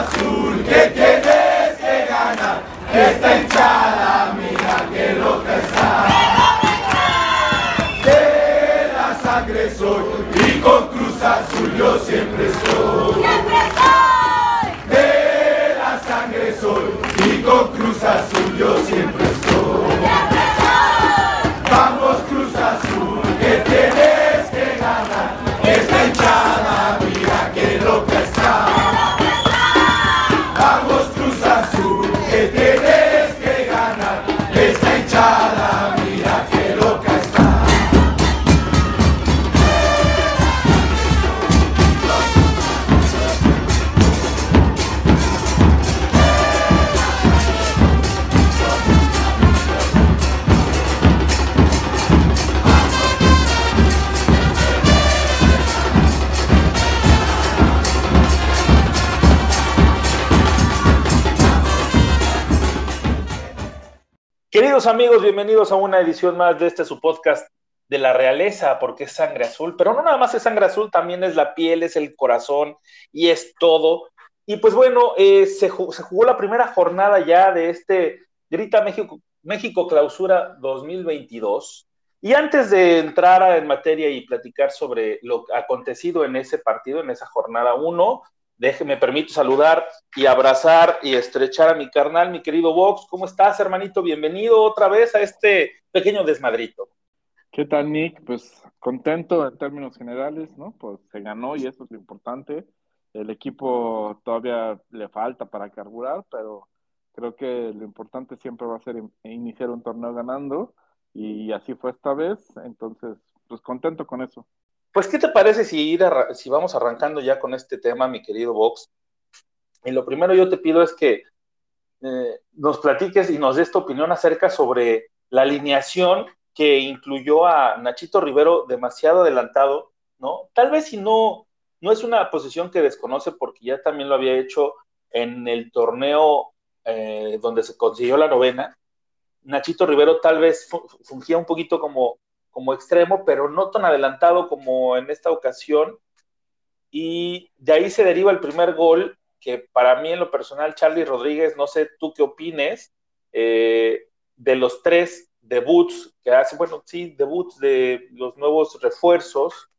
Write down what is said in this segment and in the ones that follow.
Azul, que tienes que ganar. Esta hinchada, Amigos, bienvenidos a una edición más de este su podcast de la realeza, porque es sangre azul, pero no nada más es sangre azul, también es la piel, es el corazón y es todo. Y pues bueno, eh, se, ju- se jugó la primera jornada ya de este Grita México, México Clausura 2022. Y antes de entrar en materia y platicar sobre lo acontecido en ese partido, en esa jornada 1, déjeme, permito saludar y abrazar y estrechar a mi carnal, mi querido Vox. ¿Cómo estás, hermanito? Bienvenido otra vez a este pequeño desmadrito. ¿Qué tal, Nick? Pues contento en términos generales, ¿no? Pues se ganó y eso es lo importante. El equipo todavía le falta para carburar, pero creo que lo importante siempre va a ser in- iniciar un torneo ganando y así fue esta vez. Entonces, pues contento con eso. Pues, ¿qué te parece si, vamos arrancando ya con este tema, mi querido Vox? Y lo primero yo te pido es que eh, nos platiques y nos des tu opinión acerca sobre la alineación que incluyó a Nachito Rivero demasiado adelantado, ¿no? Tal vez si no, no es una posición que desconoce porque ya también lo había hecho en el torneo eh, donde se consiguió la novena. Nachito Rivero tal vez fu- fungía un poquito como, como extremo, pero no tan adelantado como en esta ocasión. Y de ahí se deriva el primer gol, que para mí en lo personal, Charlie Rodríguez, no sé tú qué opines, eh, de los tres debuts que hace, bueno, sí, debuts de los nuevos refuerzos,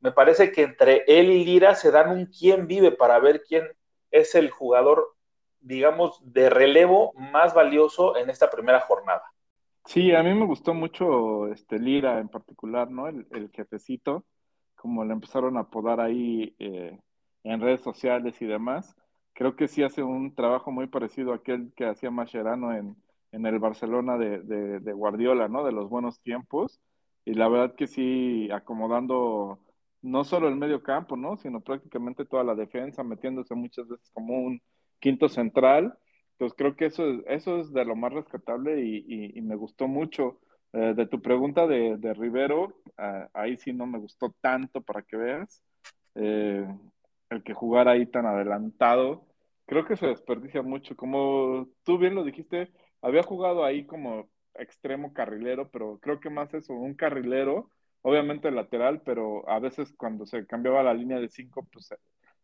me parece que entre él y Lira se dan un quién vive para ver quién es el jugador, digamos, de relevo más valioso en esta primera jornada. Sí, a mí me gustó mucho este Lira en particular, ¿no? El, el jefecito, como le empezaron a apodar ahí eh, en redes sociales y demás. Creo que sí hace un trabajo muy parecido a aquel que hacía Mascherano en, en el Barcelona de, de, de Guardiola, ¿no? De los buenos tiempos. Y la verdad que sí, acomodando no solo el medio campo, ¿no? Sino prácticamente toda la defensa, metiéndose muchas veces como un quinto central. Entonces creo que eso es, eso es de lo más rescatable y, y, me gustó mucho. Eh, de tu pregunta de, de Rivero, eh, ahí sí no me gustó tanto para que veas. Eh, el que jugara ahí tan adelantado, creo que se desperdicia mucho. Como tú bien lo dijiste, había jugado ahí como extremo carrilero, pero creo que más eso, un carrilero, obviamente lateral, pero a veces cuando se cambiaba la línea de cinco, pues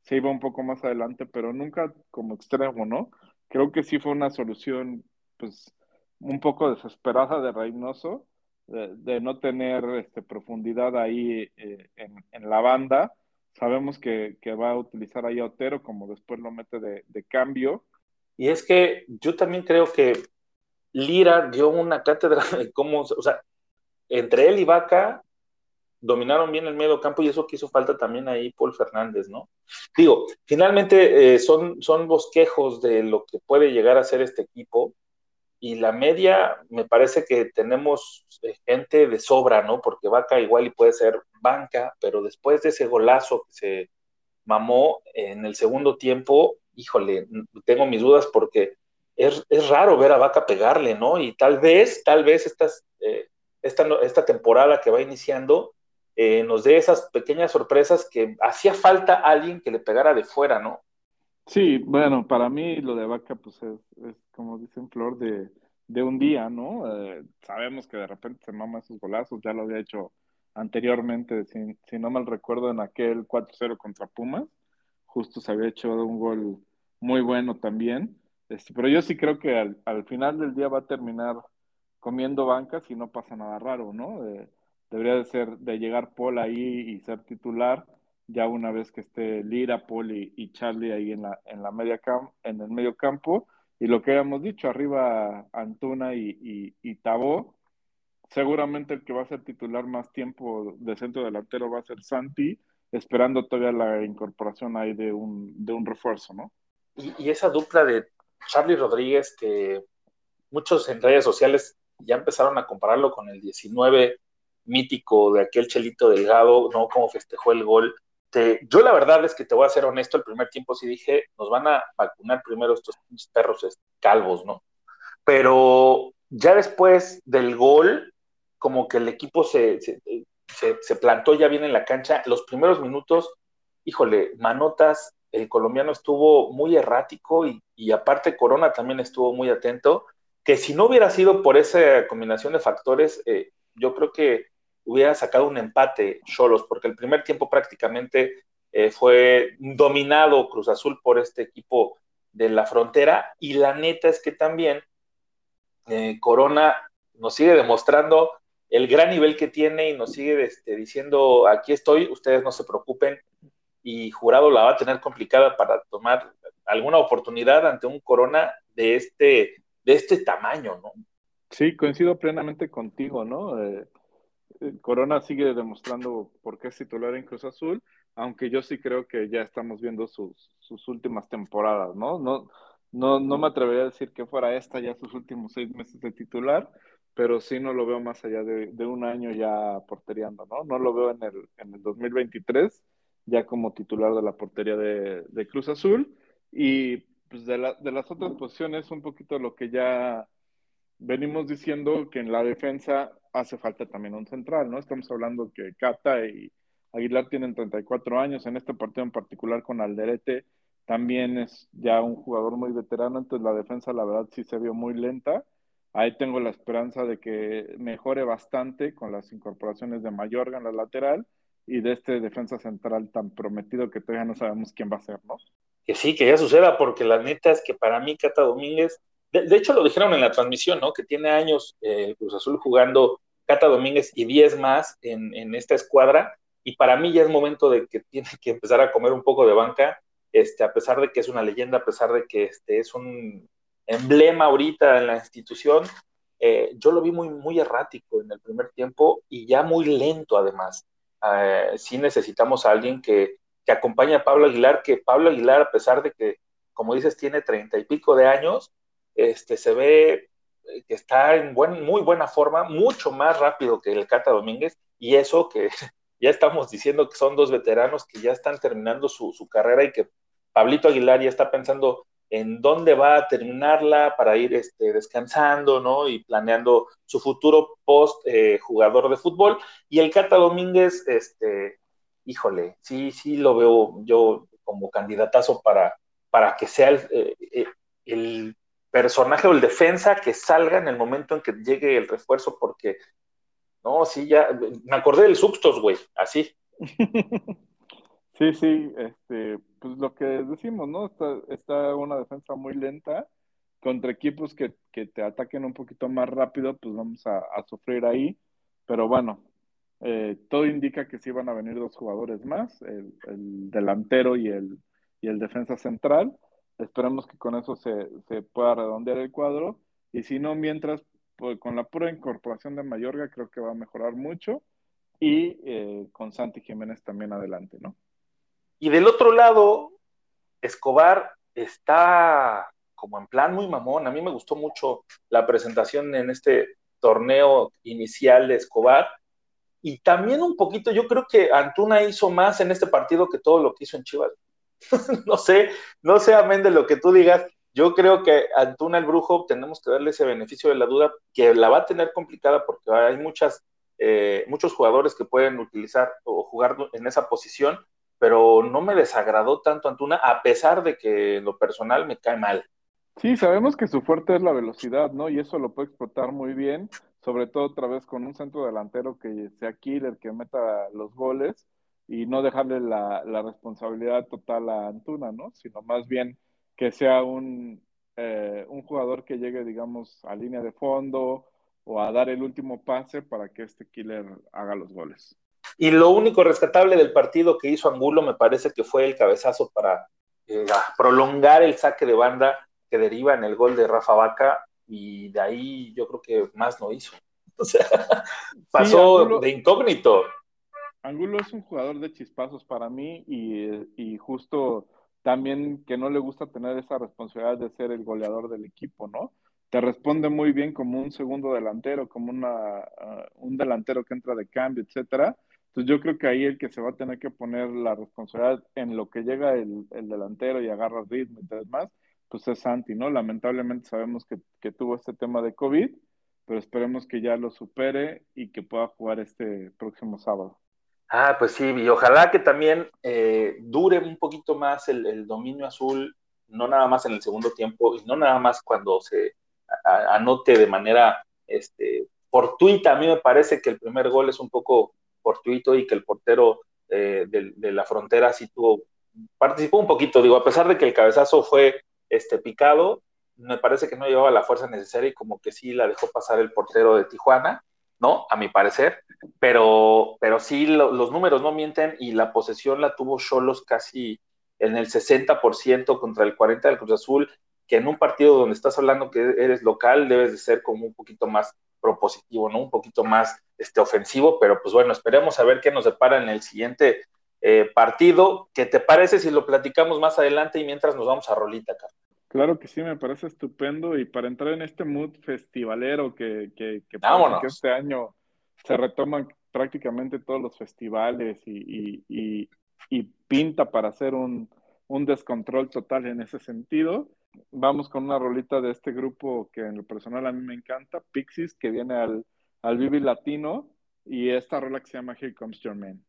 se iba un poco más adelante, pero nunca como extremo, ¿no? Creo que sí fue una solución, pues, un poco desesperada de Reynoso, de, no tener este, profundidad ahí eh, en, la banda. Sabemos que, que, va a utilizar ahí a Otero, como después lo mete de, de, cambio. Y es que yo también creo que Lira dio una cátedra de cómo, o sea, entre él y Vaca dominaron bien el medio campo y eso que hizo falta también ahí Paul Fernández, ¿no? Digo, finalmente eh, son, son bosquejos de lo que puede llegar a ser este equipo y la media me parece que tenemos eh, gente de sobra, ¿no? Porque Vaca igual y puede ser banca, pero después de ese golazo que se mamó en el segundo tiempo, híjole, tengo mis dudas porque es, es raro ver a Vaca pegarle, ¿no? Y tal vez, tal vez eh, esta, esta temporada que va iniciando eh, nos dé esas pequeñas sorpresas que hacía falta alguien que le pegara de fuera, ¿no? Sí, bueno, para mí lo de Vaca, pues es, es como dicen Flor, de, de un día, ¿no? Eh, sabemos que de repente se mama esos golazos, ya lo había hecho anteriormente, si, si no mal recuerdo, en aquel 4-0 contra Pumas, justo se había hecho un gol muy bueno también. Este, pero yo sí creo que al, al, final del día va a terminar comiendo bancas y no pasa nada raro, ¿no? Debería de ser, de llegar Paul ahí y ser titular, ya una vez que esté Lira, Paul y, Charlie ahí en la, en la media cam, en el medio campo. Y lo que habíamos dicho, arriba Antuna y, y, y Tabó, seguramente el que va a ser titular más tiempo de centro delantero va a ser Santi, esperando todavía la incorporación ahí de un, de un refuerzo, ¿no? Y, y, esa dupla de Charlie Rodríguez, que muchos en redes sociales ya empezaron a compararlo con el 19 mítico de aquel Chelito Delgado, ¿no? Como festejó el gol. Te, yo la verdad es que te voy a ser honesto, el primer tiempo sí dije, nos van a vacunar primero estos perros calvos, ¿no? Pero ya después del gol, como que el equipo se, se, se, plantó ya bien en la cancha. Los primeros minutos, híjole, Manotas, el colombiano estuvo muy errático y, y aparte Corona también estuvo muy atento, que si no hubiera sido por esa combinación de factores, eh, yo creo que hubiera sacado un empate Cholos, porque el primer tiempo prácticamente eh, fue dominado Cruz Azul por este equipo de la frontera y la neta es que también eh, Corona nos sigue demostrando el gran nivel que tiene y nos sigue este, diciendo aquí estoy, ustedes no se preocupen y Jurado la va a tener complicada para tomar alguna oportunidad ante un Corona de este, de este tamaño, ¿no? Sí, coincido plenamente contigo, ¿no? Eh, eh, Corona sigue demostrando por qué es titular en Cruz Azul, aunque yo sí creo que ya estamos viendo sus, sus últimas temporadas, ¿no? No, no, no me atrevería a decir que fuera esta ya sus últimos seis meses de titular, pero sí no lo veo más allá de, de un año ya porteriando, ¿no? No lo veo en el, en el 2023 ya como titular de la portería de, de Cruz Azul y pues de, la, de las otras posiciones un poquito lo que ya venimos diciendo que en la defensa hace falta también un central, ¿no? Estamos hablando que Cata y Aguilar tienen 34 años, en este partido en particular con Alderete también es ya un jugador muy veterano, entonces la defensa la verdad sí se vio muy lenta. Ahí tengo la esperanza de que mejore bastante con las incorporaciones de Mayorga en la lateral y de este defensa central tan prometido que todavía no sabemos quién va a ser, ¿no? Que sí, que ya suceda, porque la neta es que para mí Cata Domínguez de, hecho, lo dijeron en la transmisión, ¿no? Que tiene años eh, Cruz Azul jugando Cata Domínguez y 10 más en, esta escuadra. Y para mí ya es momento de que tiene que empezar a comer un poco de banca, este, a pesar de que es una leyenda, a pesar de que este, es un emblema ahorita en la institución. Eh, yo lo vi muy, muy errático en el primer tiempo y ya muy lento además. Eh, sí necesitamos a alguien que, que acompañe a Pablo Aguilar, que Pablo Aguilar, a pesar de que, como dices, tiene treinta y pico de años, este, se ve eh, que está en muy buena forma, mucho más rápido que el Cata Domínguez, y eso que ya estamos diciendo que son dos veteranos que ya están terminando su, carrera y que Pablito Aguilar ya está pensando en dónde va a terminarla para ir este, descansando, ¿no? Y planeando su futuro post eh, jugador de fútbol. Y el Cata Domínguez, este, híjole, sí, sí lo veo yo como candidatazo para, para que sea el, eh, el personaje o el defensa que salga en el momento en que llegue el refuerzo, porque, no, sí, ya, me acordé del Substos, güey, así. Sí, sí, este, pues lo que decimos, ¿no? Está, está una defensa muy lenta contra equipos que, que, te ataquen un poquito más rápido, pues vamos a, sufrir ahí, pero bueno, eh, todo indica que sí van a venir dos jugadores más, el, el delantero y el, y el defensa central. Esperemos que con eso se, se pueda redondear el cuadro. Y si no, mientras, pues, con la pura incorporación de Mayorga, creo que va a mejorar mucho. Y eh, con Santi Jiménez también adelante, ¿no? Y del otro lado, Escobar está como en plan muy mamón. A mí me gustó mucho la presentación en este torneo inicial de Escobar. Y también un poquito, yo creo que Antuna hizo más en este partido que todo lo que hizo en Chivas. no sé, no sé, amén de lo que tú digas. Yo creo que Antuna el Brujo tenemos que darle ese beneficio de la duda, que la va a tener complicada porque hay muchas, eh, muchos jugadores que pueden utilizar o jugar en esa posición, pero no me desagradó tanto Antuna, a pesar de que en lo personal me cae mal. Sí, sabemos que su fuerte es la velocidad, ¿no? Y eso lo puede explotar muy bien, sobre todo otra vez con un centro delantero que sea killer, que meta los goles y no dejarle la, la, responsabilidad total a Antuna, ¿no? Sino más bien que sea un, eh, un jugador que llegue, digamos, a línea de fondo o a dar el último pase para que este killer haga los goles. Y lo único rescatable del partido que hizo Angulo me parece que fue el cabezazo para eh, prolongar el saque de banda que deriva en el gol de Rafa Vaca y de ahí yo creo que más no hizo. O sea, pasó de incógnito. Angulo es un jugador de chispazos para mí y, justo también que no le gusta tener esa responsabilidad de ser el goleador del equipo, ¿no? Te responde muy bien como un segundo delantero, como una, uh, un delantero que entra de cambio, etcétera. Entonces yo creo que ahí el que se va a tener que poner la responsabilidad en lo que llega el, el delantero y agarra ritmo y demás, pues es Santi, ¿no? Lamentablemente sabemos que tuvo este tema de COVID, pero esperemos que ya lo supere y que pueda jugar este próximo sábado. Ah, pues sí, y ojalá que también eh, dure un poquito más el, dominio azul, no nada más en el segundo tiempo y no nada más cuando se anote de manera este, fortuita. A mí me parece que el primer gol es un poco fortuito y que el portero eh, de, de, la frontera sí tuvo, participó un poquito, digo, a pesar de que el cabezazo fue este, picado, me parece que no llevaba la fuerza necesaria y como que sí la dejó pasar el portero de Tijuana, ¿no? A mi parecer, pero, pero sí lo, los números no mienten y la posesión la tuvo Cholos casi en el 60% contra el 40% del Cruz Azul, que en un partido donde estás hablando que eres local debes de ser como un poquito más propositivo, ¿no? Un poquito más este, ofensivo, pero pues bueno, esperemos a ver qué nos depara en el siguiente eh, partido. ¿Qué te parece si lo platicamos más adelante y mientras nos vamos a Rolita, Carlos? Claro que sí, me parece estupendo y para entrar en este mood festivalero que, que, que, que este año se retoman prácticamente todos los festivales y, y, y, y pinta para hacer un, un, descontrol total en ese sentido. Vamos con una rolita de este grupo que en lo personal a mí me encanta, Pixies, que viene al, al Vivi Latino y esta rola que se llama Here Comes Your Man.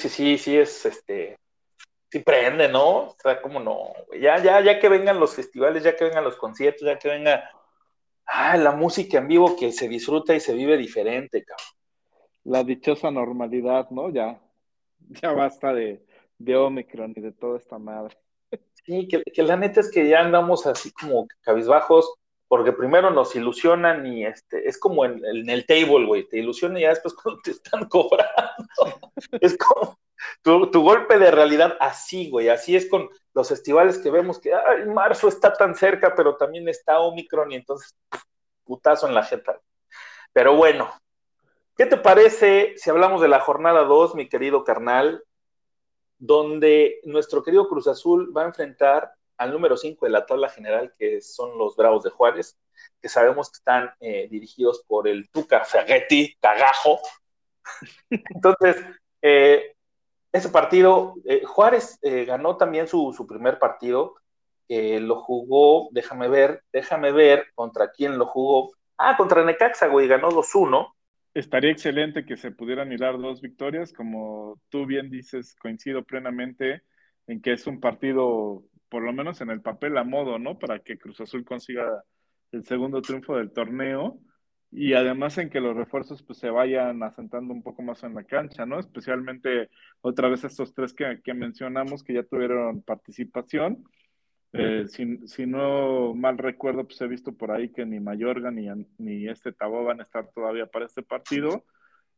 Pixies sí, sí es, este, sí prende, ¿no? O sea, cómo no, ya, ya, ya que vengan los festivales, ya que vengan los conciertos, ya que venga ah, la música en vivo que se disfruta y se vive diferente, cabrón. La dichosa normalidad, ¿no? Ya, ya basta de, de Omicron y de toda esta madre. Sí, que, que, la neta es que ya andamos así como cabizbajos, porque primero nos ilusionan y este, es como en, en el table, güey, te ilusiona y ya después cuando te están cobrando, es como tu, tu, golpe de realidad así, güey, así es con los festivales que vemos que, ay, marzo está tan cerca, pero también está Omicron y entonces, putazo en la jeta. Pero bueno, ¿qué te parece si hablamos de la jornada 2, mi querido carnal? donde nuestro querido Cruz Azul va a enfrentar al número 5 de la tabla general, que son los Bravos de Juárez, que sabemos que están eh, dirigidos por el Tuca Ferretti, cagajo. Entonces, eh, ese partido, eh, Juárez ganó también su, su primer partido, lo jugó, déjame ver, déjame ver contra quién lo jugó. Ah, contra Necaxa, güey, ganó 2-1 estaría excelente que se pudieran hilar dos victorias. Como tú bien dices, coincido plenamente en que es un partido, por lo menos en el papel, a modo, ¿no? Para que Cruz Azul consiga el segundo triunfo del torneo. Y además en que los refuerzos pues, se vayan asentando un poco más en la cancha, ¿no? Especialmente otra vez estos tres que, que mencionamos que ya tuvieron participación eh, si, si, no mal recuerdo, pues he visto por ahí que ni Mayorga ni, ni este Tabo van a estar todavía para este partido.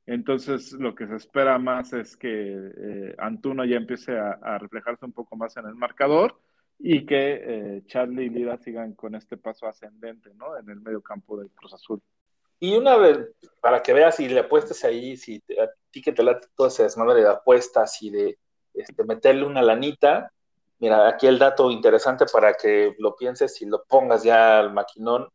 Entonces, lo que se espera más es que eh, Antuno ya empiece a, a, reflejarse un poco más en el marcador y que eh, Charlie y Lira sigan con este paso ascendente, ¿no? En el medio campo del Cruz Azul. Y una vez, para que veas y le apuestes ahí, si a ti que te late todo ese desmadre de apuestas y de este, meterle una lanita, Mira, aquí el dato interesante para que lo pienses y lo pongas ya al maquinón,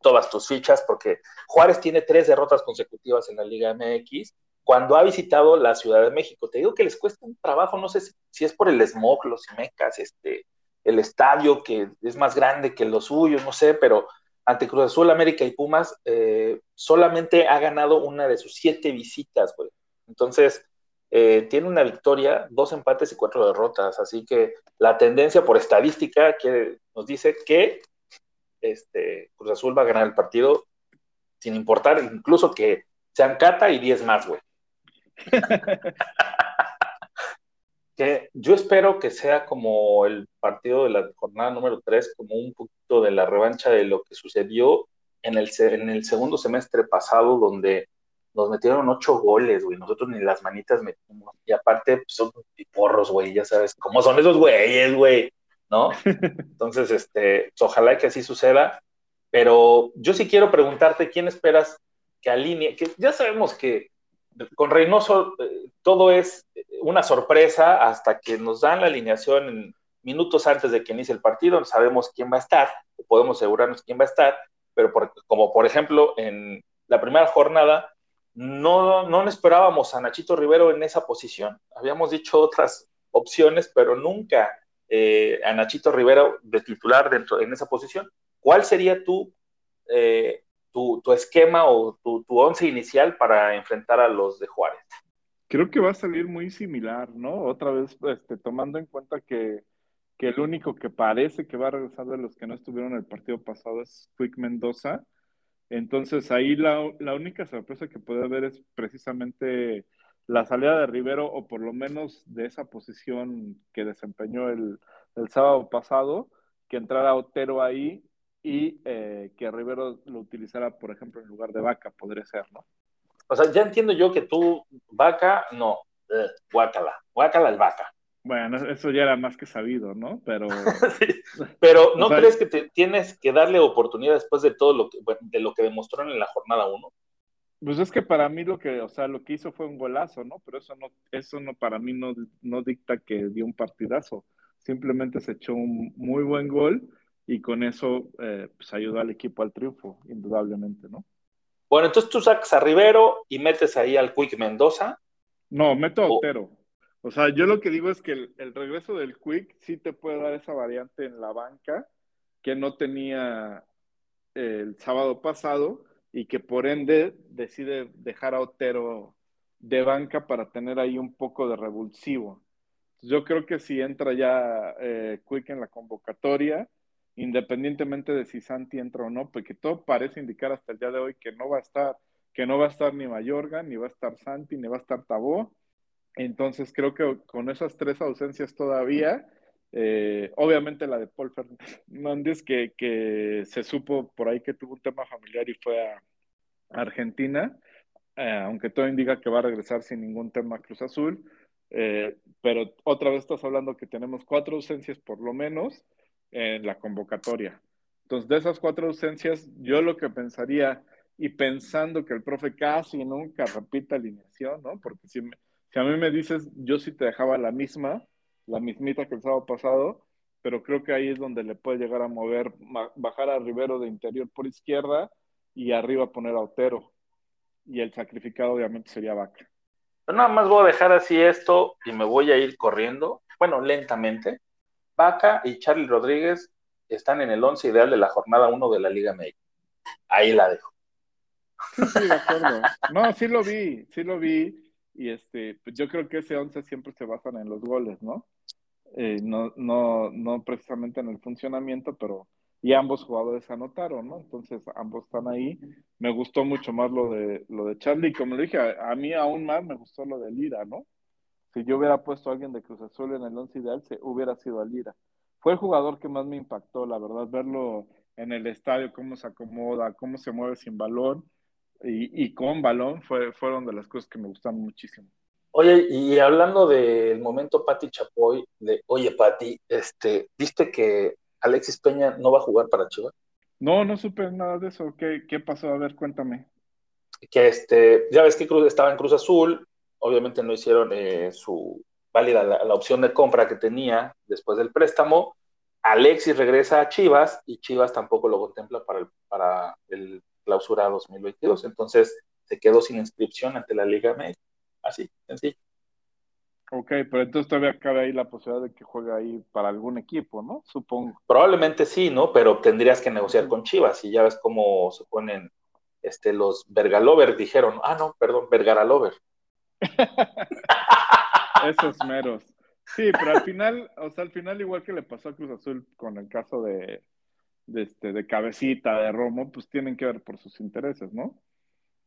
todas tus fichas, porque Juárez tiene tres derrotas consecutivas en la Liga MX cuando ha visitado la Ciudad de México. Te digo que les cuesta un trabajo, no sé si, si es por el smog, los mecas, este, el estadio que es más grande que los suyos, no sé, pero ante Cruz Azul, América y Pumas, eh, solamente ha ganado una de sus siete visitas, güey. Entonces, eh, tiene una victoria, dos empates y cuatro derrotas. Así que la tendencia por estadística que nos dice que este, Cruz Azul va a ganar el partido sin importar incluso que sean Cata y 10 más, güey. que yo espero que sea como el partido de la jornada número 3, como un poquito de la revancha de lo que sucedió en el, en el segundo semestre pasado, donde nos metieron ocho goles, güey. Nosotros ni las manitas metimos. Y aparte, pues, son porros, güey, ya sabes cómo son esos güeyes, güey, ¿no? Entonces, este, pues, ojalá que así suceda. Pero yo sí quiero preguntarte quién esperas que alinee, que ya sabemos que con Reynoso eh, todo es una sorpresa hasta que nos dan la alineación en minutos antes de que inicie el partido, sabemos quién va a estar, podemos asegurarnos quién va a estar, pero como por ejemplo en la primera jornada no, no esperábamos a Nachito Rivero en esa posición. Habíamos dicho otras opciones, pero nunca eh, a Nachito Rivero de titular dentro en esa posición. ¿Cuál sería tu, eh, tu, tu, esquema o tu, tu, once inicial para enfrentar a los de Juárez? Creo que va a salir muy similar, ¿no? Otra vez, este, tomando en cuenta que, que el único que parece que va a regresar de los que no estuvieron en el partido pasado es Quick Mendoza entonces ahí la, la, única sorpresa que puede haber es precisamente la salida de Rivero o por lo menos de esa posición que desempeñó el, el sábado pasado, que entrara Otero ahí y eh, que Rivero lo utilizara, por ejemplo, en lugar de Vaca, podría ser, ¿no? O sea, ya entiendo yo que tú, Vaca, no, eh, Guácala, Guácala es Vaca. Bueno, eso ya era más que sabido, ¿no? Pero. sí. Pero ¿no o sea, crees que te tienes que darle oportunidad después de todo lo que, de lo que demostraron en la jornada 1? Pues es que para mí lo que, o sea, lo que hizo fue un golazo, ¿no? Pero eso no, eso no para mí no, no dicta que dio un partidazo. Simplemente se echó un muy buen gol y con eso eh, pues ayudó al equipo al triunfo, indudablemente, ¿no? Bueno, entonces tú sacas a Rivero y metes ahí al Quick Mendoza. No, meto a Otero. O... O sea, yo lo que digo es que el, el, regreso del Quick sí te puede dar esa variante en la banca que no tenía el sábado pasado y que por ende decide dejar a Otero de banca para tener ahí un poco de revulsivo. Yo creo que si entra ya eh, Quick en la convocatoria, independientemente de si Santi entra o no, porque todo parece indicar hasta el día de hoy que no va a estar, que no va a estar ni Mayorga, ni va a estar Santi, ni va a estar Tabó. Entonces creo que con esas tres ausencias todavía, eh, obviamente la de Paul Fernández, que, que, se supo por ahí que tuvo un tema familiar y fue a Argentina, eh, aunque todo indica que va a regresar sin ningún tema Cruz Azul, eh, pero otra vez estás hablando que tenemos cuatro ausencias por lo menos en la convocatoria. Entonces, de esas cuatro ausencias, yo lo que pensaría, y pensando que el profe casi nunca repita alineación, ¿no? Porque si, si a mí me dices, yo sí te dejaba la misma, la mismita que el sábado pasado, pero creo que ahí es donde le puede llegar a mover, bajar a Rivero de interior por izquierda y arriba poner a Otero. Y el sacrificado obviamente sería Vaca. nada más voy a dejar así esto y me voy a ir corriendo, bueno, lentamente, Vaca y Charlie Rodríguez están en el 11 ideal de la jornada 1 de la Liga México. Ahí la dejo. Sí, de acuerdo. No, sí lo vi, sí lo vi. Y este, pues yo creo que ese 11 siempre se basan en los goles, ¿no? Eh, no, no, no precisamente en el funcionamiento, pero y ambos jugadores anotaron, ¿no? Entonces ambos están ahí. Me gustó mucho más lo de lo de Charlie, como le dije, a, a mí aún más me gustó lo de Lira, ¿no? Si yo hubiera puesto a alguien de Cruz Azul en el once ideal, se hubiera sido Alira. Fue el jugador que más me impactó, la verdad, verlo en el estadio, cómo se acomoda, cómo se mueve sin balón y, con balón, fue, fueron de las cosas que me gustaron muchísimo. Oye, y hablando del momento Pati Chapoy, de, oye Pati, este, ¿viste que Alexis Peña no va a jugar para Chivas? No, no supe nada de eso. ¿Qué, qué pasó? A ver, cuéntame. Que este, ya ves que Cruz estaba en Cruz Azul, obviamente no hicieron eh, su válida la, opción de compra que tenía después del préstamo. Alexis regresa a Chivas y Chivas tampoco lo contempla para el, para el clausura 2022. Entonces se quedó sin inscripción ante la Liga México. Así, sencillo. Ok, pero entonces todavía cabe ahí la posibilidad de que juegue ahí para algún equipo, ¿no? Supongo. Probablemente sí, ¿no? Pero tendrías que negociar con Chivas y ya ves cómo se ponen este, los Vergalover, dijeron, ah, no, perdón, Vergaralover. Esos meros. Sí, pero al final, o sea, al final, igual que le pasó a Cruz Azul con el caso de, este, de Cabecita, de Romo, pues tienen que ver por sus intereses, ¿no?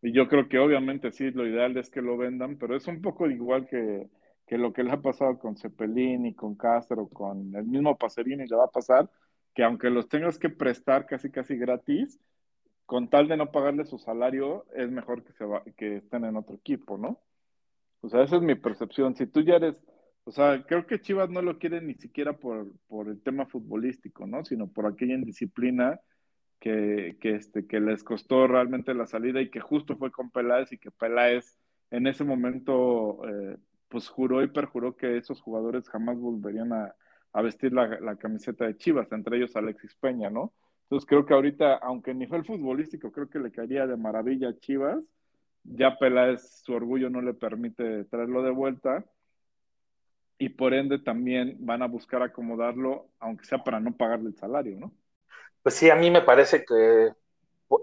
Y yo creo que obviamente sí, lo ideal es que lo vendan, pero es un poco igual que, que lo que le ha pasado con Cepelini, con Castro, con el mismo Pacerini, le va a pasar que aunque los tengas que prestar casi casi gratis, con tal de no pagarle su salario, es mejor que, se va, que estén en otro equipo, ¿no? O sea, esa es mi percepción. Si tú ya eres, o sea, creo que Chivas no lo quiere ni siquiera por, por el tema futbolístico, ¿no? Sino por aquella indisciplina que, que, este, que les costó realmente la salida y que justo fue con Peláez y que Peláez en ese momento, eh, pues juró y perjuró que esos jugadores jamás volverían a, a vestir la, la, camiseta de Chivas, entre ellos Alexis Peña, ¿no? Entonces creo que ahorita, aunque a nivel futbolístico creo que le caería de maravilla a Chivas, ya Peláez su orgullo no le permite traerlo de vuelta y por ende también van a buscar acomodarlo, aunque sea para no pagarle el salario, ¿no? Pues sí, a mí me parece que,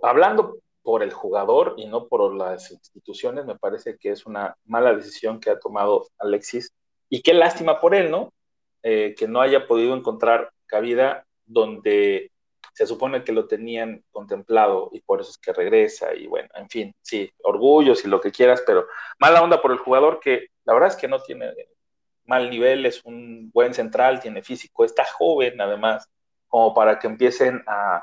hablando por el jugador y no por las instituciones, me parece que es una mala decisión que ha tomado Alexis y qué lástima por él, ¿no? Eh, que no haya podido encontrar cabida donde se supone que lo tenían contemplado y por eso es que regresa y bueno, en fin, sí, orgullos y lo que quieras, pero mala onda por el jugador que la verdad es que no tiene mal nivel, es un buen central, tiene físico, está joven además, como para que empiecen a,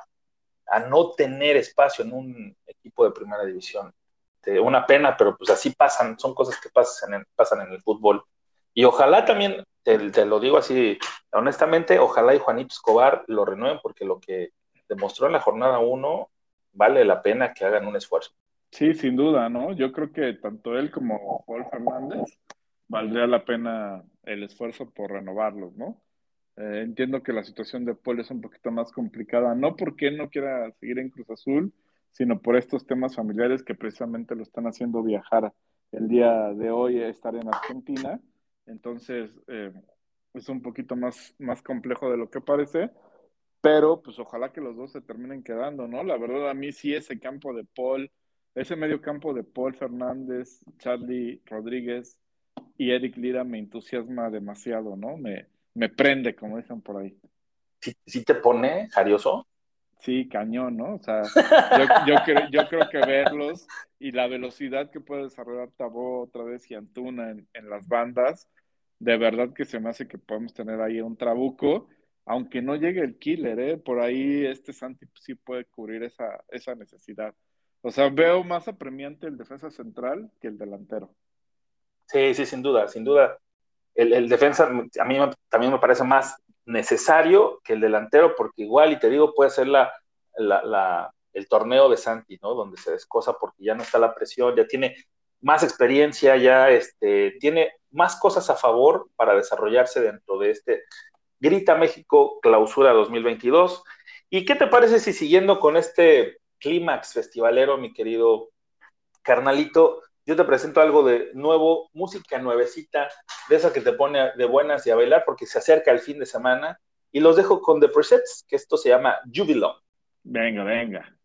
a no tener espacio en un equipo de primera división. Una pena, pero pues así pasan, son cosas que pasan en, pasan en el fútbol. Y ojalá también, te, te, lo digo así honestamente, ojalá y Juanito Escobar lo renueven porque lo que demostró en la jornada 1, vale la pena que hagan un esfuerzo. Sí, sin duda, ¿no? Yo creo que tanto él como Paul Fernández valdría la pena el esfuerzo por renovarlos, ¿no? Eh, entiendo que la situación de Paul es un poquito más complicada, no porque no quiera seguir en Cruz Azul, sino por estos temas familiares que precisamente lo están haciendo viajar el día de hoy estar en Argentina. Entonces, eh, es un poquito más, más complejo de lo que parece, pero pues ojalá que los dos se terminen quedando, ¿no? La verdad a mí sí ese campo de Paul ese medio campo de Paul Fernández, Charlie Rodríguez y Eric Lira me entusiasma demasiado, ¿no? Me, me prende, como dicen por ahí. ¿Sí, te pone jarioso? Sí, cañón, ¿no? O sea, yo, yo, creo que verlos y la velocidad que puede desarrollar Tabó otra vez y Antuna en, en, las bandas, de verdad que se me hace que podemos tener ahí un trabuco, aunque no llegue el killer, ¿eh? Por ahí este Santi sí puede cubrir esa, esa necesidad. O sea, veo más apremiante el defensa central que el delantero. Sí, sí, sin duda, sin duda. El, defensa a mí también me parece más necesario que el delantero, porque igual, y te digo, puede ser la, el torneo de Santi, ¿no? Donde se descosa porque ya no está la presión, ya tiene más experiencia, ya este, tiene más cosas a favor para desarrollarse dentro de este Grita México Clausura 2022. ¿Y qué te parece si siguiendo con este clímax festivalero, mi querido carnalito, yo te presento algo de nuevo, música nuevecita, de esa que te pone de buenas y a bailar porque se acerca el fin de semana. Y los dejo con The Presets, que esto se llama Jubilon. Venga, venga.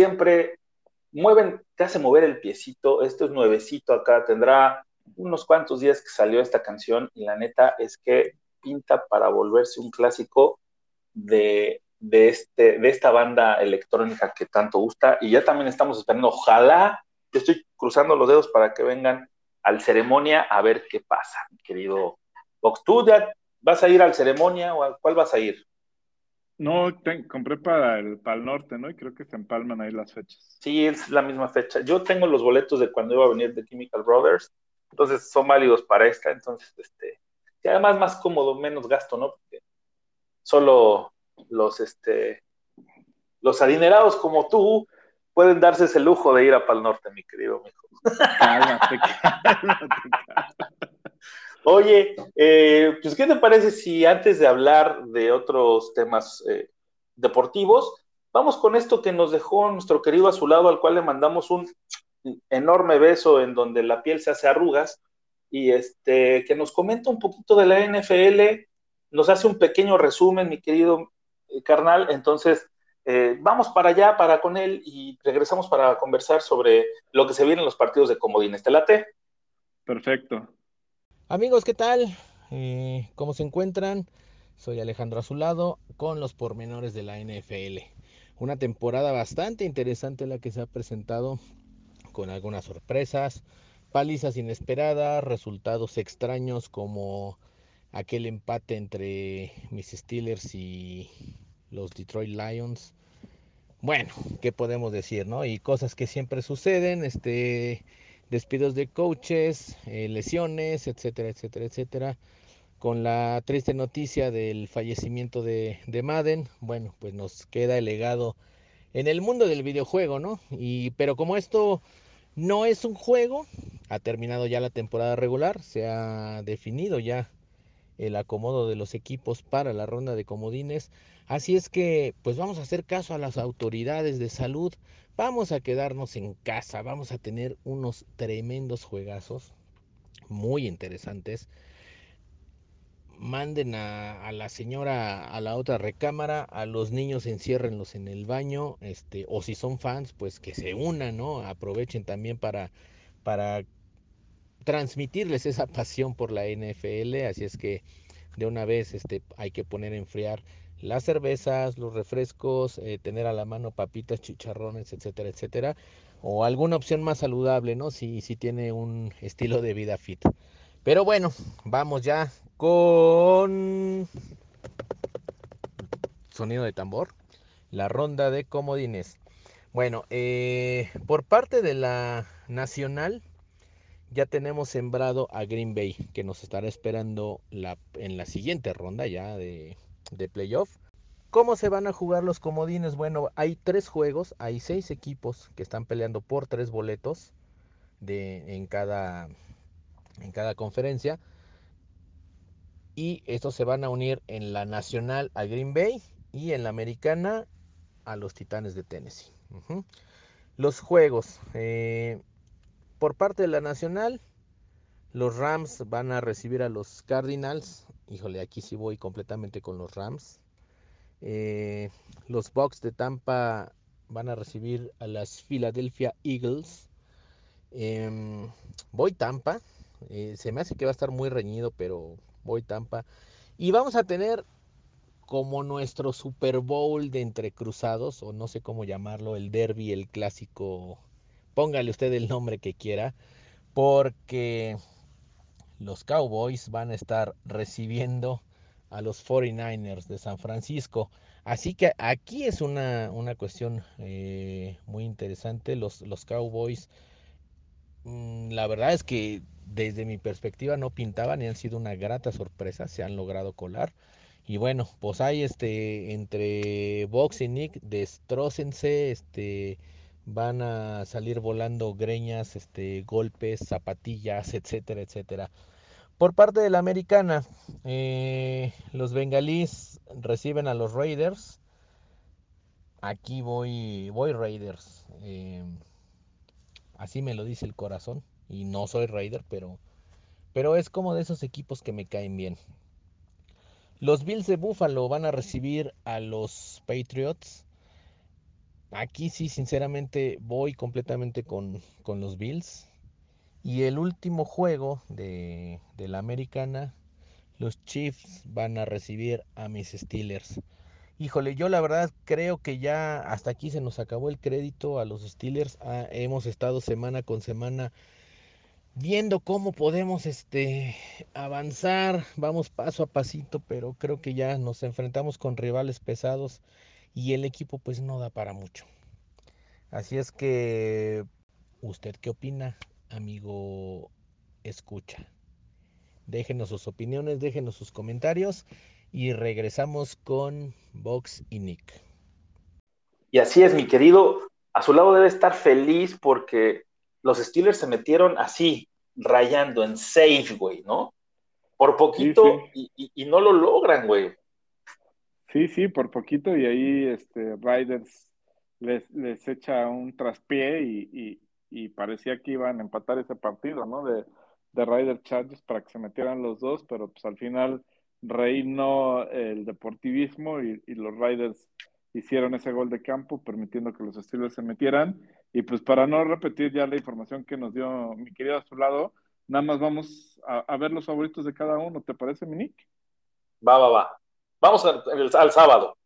Siempre mueven, te hace mover el piecito, esto es nuevecito acá, tendrá unos cuantos días que salió esta canción y la neta es que pinta para volverse un clásico de, de, este, de esta banda electrónica que tanto gusta y ya también estamos esperando, ojalá, estoy cruzando los dedos para que vengan al ceremonia a ver qué pasa, mi querido Vox. ¿Tú ya vas a ir al ceremonia o a cuál vas a ir? No, compré para el, para el norte, ¿no? Y creo que se empalman ahí las fechas. Sí, es la misma fecha. Yo tengo los boletos de cuando iba a venir de Chemical Brothers, entonces son válidos para esta, entonces, este, y además más cómodo, menos gasto, ¿no? Porque solo los, este, los adinerados como tú pueden darse ese lujo de ir a Pal Norte, mi querido mijo. Cálmate, cálmate, Oye, eh, pues, ¿qué te parece si antes de hablar de otros temas eh, deportivos, vamos con esto que nos dejó nuestro querido Azulado, al cual le mandamos un enorme beso en donde la piel se hace arrugas, y este, que nos comenta un poquito de la NFL, nos hace un pequeño resumen, mi querido eh, carnal, entonces vamos para allá, para con él, y regresamos para conversar sobre lo que se viene en los partidos de Comodines. ¿Te late? Perfecto. Amigos, ¿qué tal? Eh, ¿Cómo se encuentran? Soy Alejandro Azulado con los pormenores de la NFL. Una temporada bastante interesante la que se ha presentado con algunas sorpresas, palizas inesperadas, resultados extraños como aquel empate entre mis Steelers y los Detroit Lions. Bueno, ¿qué podemos decir, no? Y cosas que siempre suceden, este despidos de coaches, eh, lesiones, etcétera, etcétera, etcétera. Con la triste noticia del fallecimiento de, de, Madden, bueno, pues nos queda el legado en el mundo del videojuego, ¿no? Y, pero como esto no es un juego, ha terminado ya la temporada regular, se ha definido ya el acomodo de los equipos para la ronda de comodines. Así es que, pues vamos a hacer caso a las autoridades de salud Vamos a quedarnos en casa, vamos a tener unos tremendos juegazos, muy interesantes. Manden a, la señora a la otra recámara, a los niños enciérrenlos en el baño, este, o si son fans, pues que se unan, ¿no? Aprovechen también para, para transmitirles esa pasión por la NFL, así es que de una vez este, hay que poner a enfriar las cervezas, los refrescos, eh, tener a la mano papitas, chicharrones, etcétera, etcétera. O alguna opción más saludable, ¿no? Si, si tiene un estilo de vida fit. Pero bueno, vamos ya con sonido de tambor. La ronda de comodines. Bueno, eh, por parte de la nacional, ya tenemos sembrado a Green Bay, que nos estará esperando en la siguiente ronda ya de, de playoff. ¿Cómo se van a jugar los comodines? Bueno, hay tres juegos, hay seis equipos que están peleando por tres boletos de, en, cada, en cada conferencia. Y estos se van a unir en la nacional a Green Bay y en la americana a los Titanes de Tennessee. Los juegos. Eh, por parte de la nacional, los Rams van a recibir a los Cardinals Híjole, aquí sí voy completamente con los Rams. Eh, los Bucks de Tampa van a recibir a las Philadelphia Eagles. Em, voy Tampa. Eh, se me hace que va a estar muy reñido, pero voy Tampa. Y vamos a tener como nuestro Super Bowl de entrecruzados, o no sé cómo llamarlo, el derby, el clásico. Póngale usted el nombre que quiera, porque los Cowboys van a estar recibiendo a los 49ers de San Francisco. Así que aquí es una, cuestión eh, muy interesante. Los, los Cowboys, mm, la verdad es que desde mi perspectiva no pintaban y han sido una grata sorpresa. Se han logrado colar. Y bueno, pues hay este entre Box y Nick, destrócense, este van a salir volando greñas, este golpes, zapatillas, etcétera, etcétera. Por parte de la americana, eh, los bengalíes reciben a los Raiders. Aquí voy, voy Raiders. Eh, así me lo dice el corazón. Y no soy Raider, pero, pero es como de esos equipos que me caen bien. Los Bills de Buffalo van a recibir a los Patriots. Aquí sí, sinceramente, voy completamente con, con los Bills. Y el último juego de, de la americana, los Chiefs van a recibir a mis Steelers. Híjole, yo la verdad creo que ya hasta aquí se nos acabó el crédito a los Steelers. Ah, hemos estado semana con semana viendo cómo podemos este avanzar, vamos paso a pasito, pero creo que ya nos enfrentamos con rivales pesados y el equipo pues no da para mucho. Así es que ¿usted qué opina, amigo escucha? Déjenos sus opiniones, déjenos sus comentarios y regresamos con Vox y Nick. Y así es, mi querido. A su lado debe estar feliz porque los Steelers se metieron así, rayando en safe, güey, ¿no? Por poquito Sí, Y, y- y no lo logran, güey. Sí, sí, por poquito y ahí este Riders les, les echa un traspié y, y, parecía que iban a empatar ese partido, ¿no? De, de Riders Chargers para que se metieran los dos, pero pues al final reinó el deportivismo y, y los Riders hicieron ese gol de campo permitiendo que los Steelers se metieran y pues para no repetir ya la información que nos dio mi querido a su lado, nada más vamos a, a ver los favoritos de cada uno, ¿te parece, Minik? Va, va, va. Vamos al, sábado.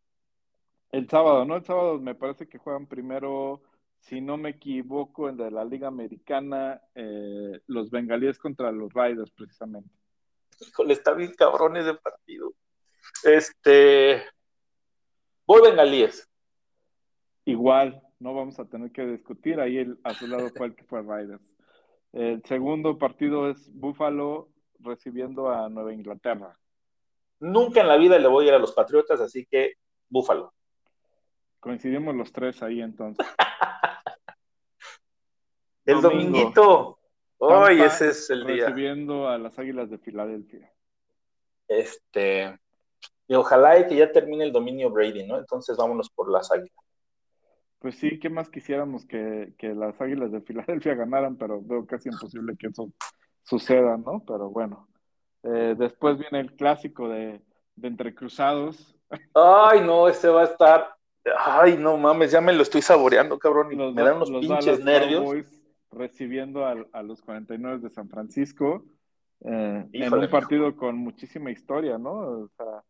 El sábado, ¿no? El sábado me parece que juegan primero, si no me equivoco, en de la Liga Americana, eh, los Bengalíes contra los Riders, precisamente. Híjole, está bien cabrón ese partido. Este. Voy bengalíes. Igual, no vamos a tener que discutir, ahí el, a su lado fue el que fue Riders. El segundo partido es Buffalo recibiendo a Nueva Inglaterra. Nunca en la vida le voy a ir a los Patriotas, así que Búfalo. Coincidimos los tres ahí entonces. El Domingo. dominguito. Hoy ese es el día. Recibiendo a las Águilas de Filadelfia. Este. Y ojalá y que ya termine el dominio Brady, ¿no? Entonces vámonos por las águilas. Pues sí, ¿qué más quisiéramos que, que las Águilas de Filadelfia ganaran? Pero veo casi imposible que eso suceda, ¿no? Pero bueno. Eh, después viene el clásico de, de Entre Cruzados. Ay, no, ese va a estar. Ay, no mames, ya me lo estoy saboreando, cabrón. y Los, me dan unos los pinches nervios. Cowboys recibiendo a, a los 49 de San Francisco eh, en un partido con muchísima historia, ¿no? O sea,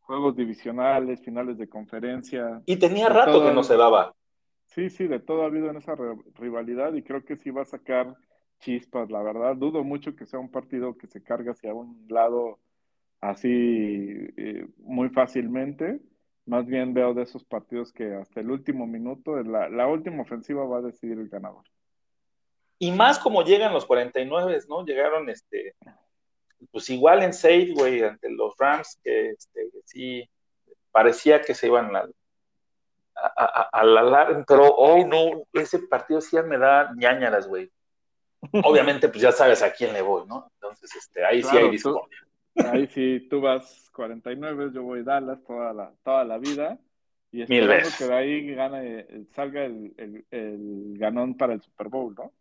juegos divisionales, finales de conferencia. Y tenía rato todo- que no se daba. Sí, sí, de todo ha habido en esa rivalidad y creo que sí va a sacar chispas, la verdad. Dudo mucho que sea un partido que se cargue hacia un lado así eh, muy fácilmente. Más bien veo de esos partidos que hasta el último minuto, la, última ofensiva va a decidir el ganador. Y más como llegan los 49, ¿no? Llegaron, este, pues igual en safe, güey, ante los Rams, que este, sí, parecía que se iban a, a, a, a la larga, pero hoy no, ese partido sí me da ñañaras, güey. Obviamente, pues ya sabes a quién le voy, ¿no? Entonces, este, ahí sí hay tú- discordia. Ahí sí, tú vas 49, yo voy Dallas toda la, toda la vida. Y Mil veces. que de ahí gane, salga el, el, el ganón para el Super Bowl, ¿no?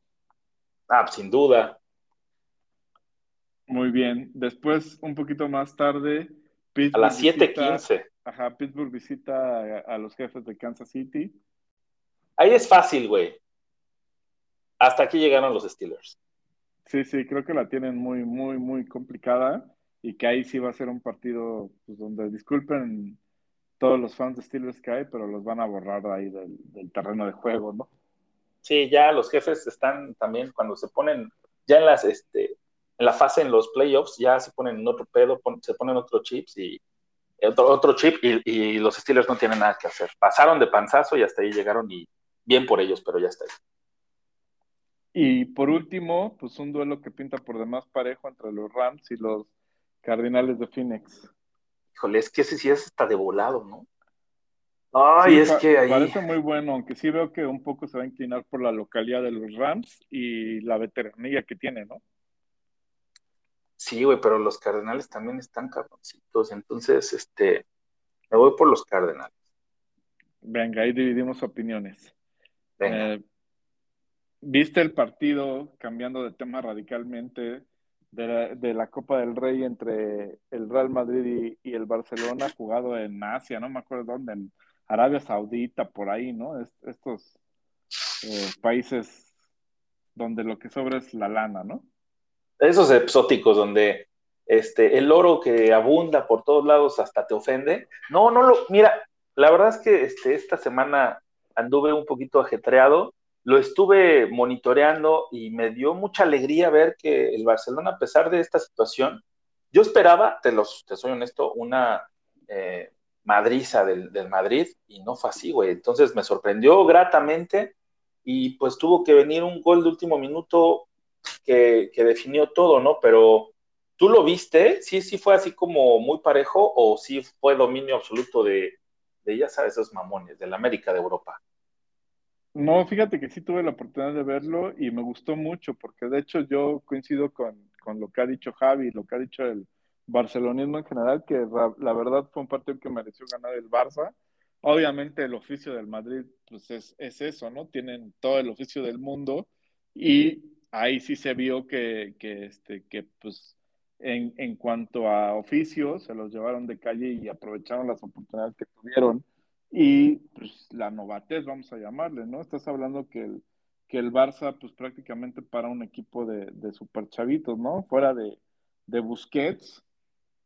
Ah, pues, sin duda. Muy bien. Después, un poquito más tarde, A Pittsburgh las visita, 7:15. ajá, Pittsburgh visita a, a los jefes de Kansas City. Ahí es fácil, güey. Hasta aquí llegaron los Steelers. Sí, sí, creo que la tienen muy, muy, muy complicada y que ahí sí va a ser un partido pues, donde disculpen todos los fans de Steelers que hay, pero los van a borrar de ahí del, del terreno de juego, ¿no? Sí, ya los jefes están también cuando se ponen ya en las este en la fase en los playoffs ya se ponen en otro pedo, pon- se ponen otro chips y otro, otro chip y, y los Steelers no tienen nada que hacer. Pasaron de panzazo y hasta ahí llegaron y bien por ellos, pero ya está ahí. Y por último, pues un duelo que pinta por demás parejo entre los Rams y los Cardinales de Phoenix. Híjole, es que ese sí es hasta de volado, ¿no? Ay, Sí, es que ahí Parece muy bueno, aunque sí veo que un poco se va a inclinar por la localidad de los Rams y la veteranía que tiene, ¿no? sí, güey, pero los Cardenales también están cabroncitos, entonces este me voy por los Cardenales. Venga, ahí dividimos opiniones. Venga. Eh, ¿Viste el partido, cambiando de tema radicalmente, de la, de la Copa del Rey entre el Real Madrid y, el Barcelona, jugado en Asia, no me acuerdo dónde, en Arabia Saudita, por ahí, ¿no? estos eh, países donde lo que sobra es la lana, ¿no? Esos exóticos donde este, el oro que abunda por todos lados hasta te ofende. No, no lo, mira, la verdad es que este, esta semana anduve un poquito ajetreado, lo estuve monitoreando y me dio mucha alegría ver que el Barcelona, a pesar de esta situación, yo esperaba, te, los, soy honesto, una eh, madriza del, del, Madrid y no fue así, güey. Entonces me sorprendió gratamente y pues tuvo que venir un gol de último minuto que, que definió todo, ¿no? Pero tú lo viste, sí, sí fue así como muy parejo o sí fue dominio absoluto de, de ya sabes, esos mamones, de la América de Europa. No, fíjate que sí tuve la oportunidad de verlo y me gustó mucho, porque de hecho yo coincido con, con lo que ha dicho Javi, lo que ha dicho el barcelonismo en general, que la verdad fue un partido que mereció ganar el Barça. Obviamente el oficio del Madrid, pues es, es eso, ¿no? Tienen todo el oficio del mundo y ahí sí se vio que, que, este, que pues en, en cuanto a oficios, se los llevaron de calle y aprovecharon las oportunidades que tuvieron y pues la novatez, vamos a llamarle, ¿no? Estás hablando que el, que el Barça, pues prácticamente para un equipo de, de super chavitos, ¿no? Fuera de, de Busquets,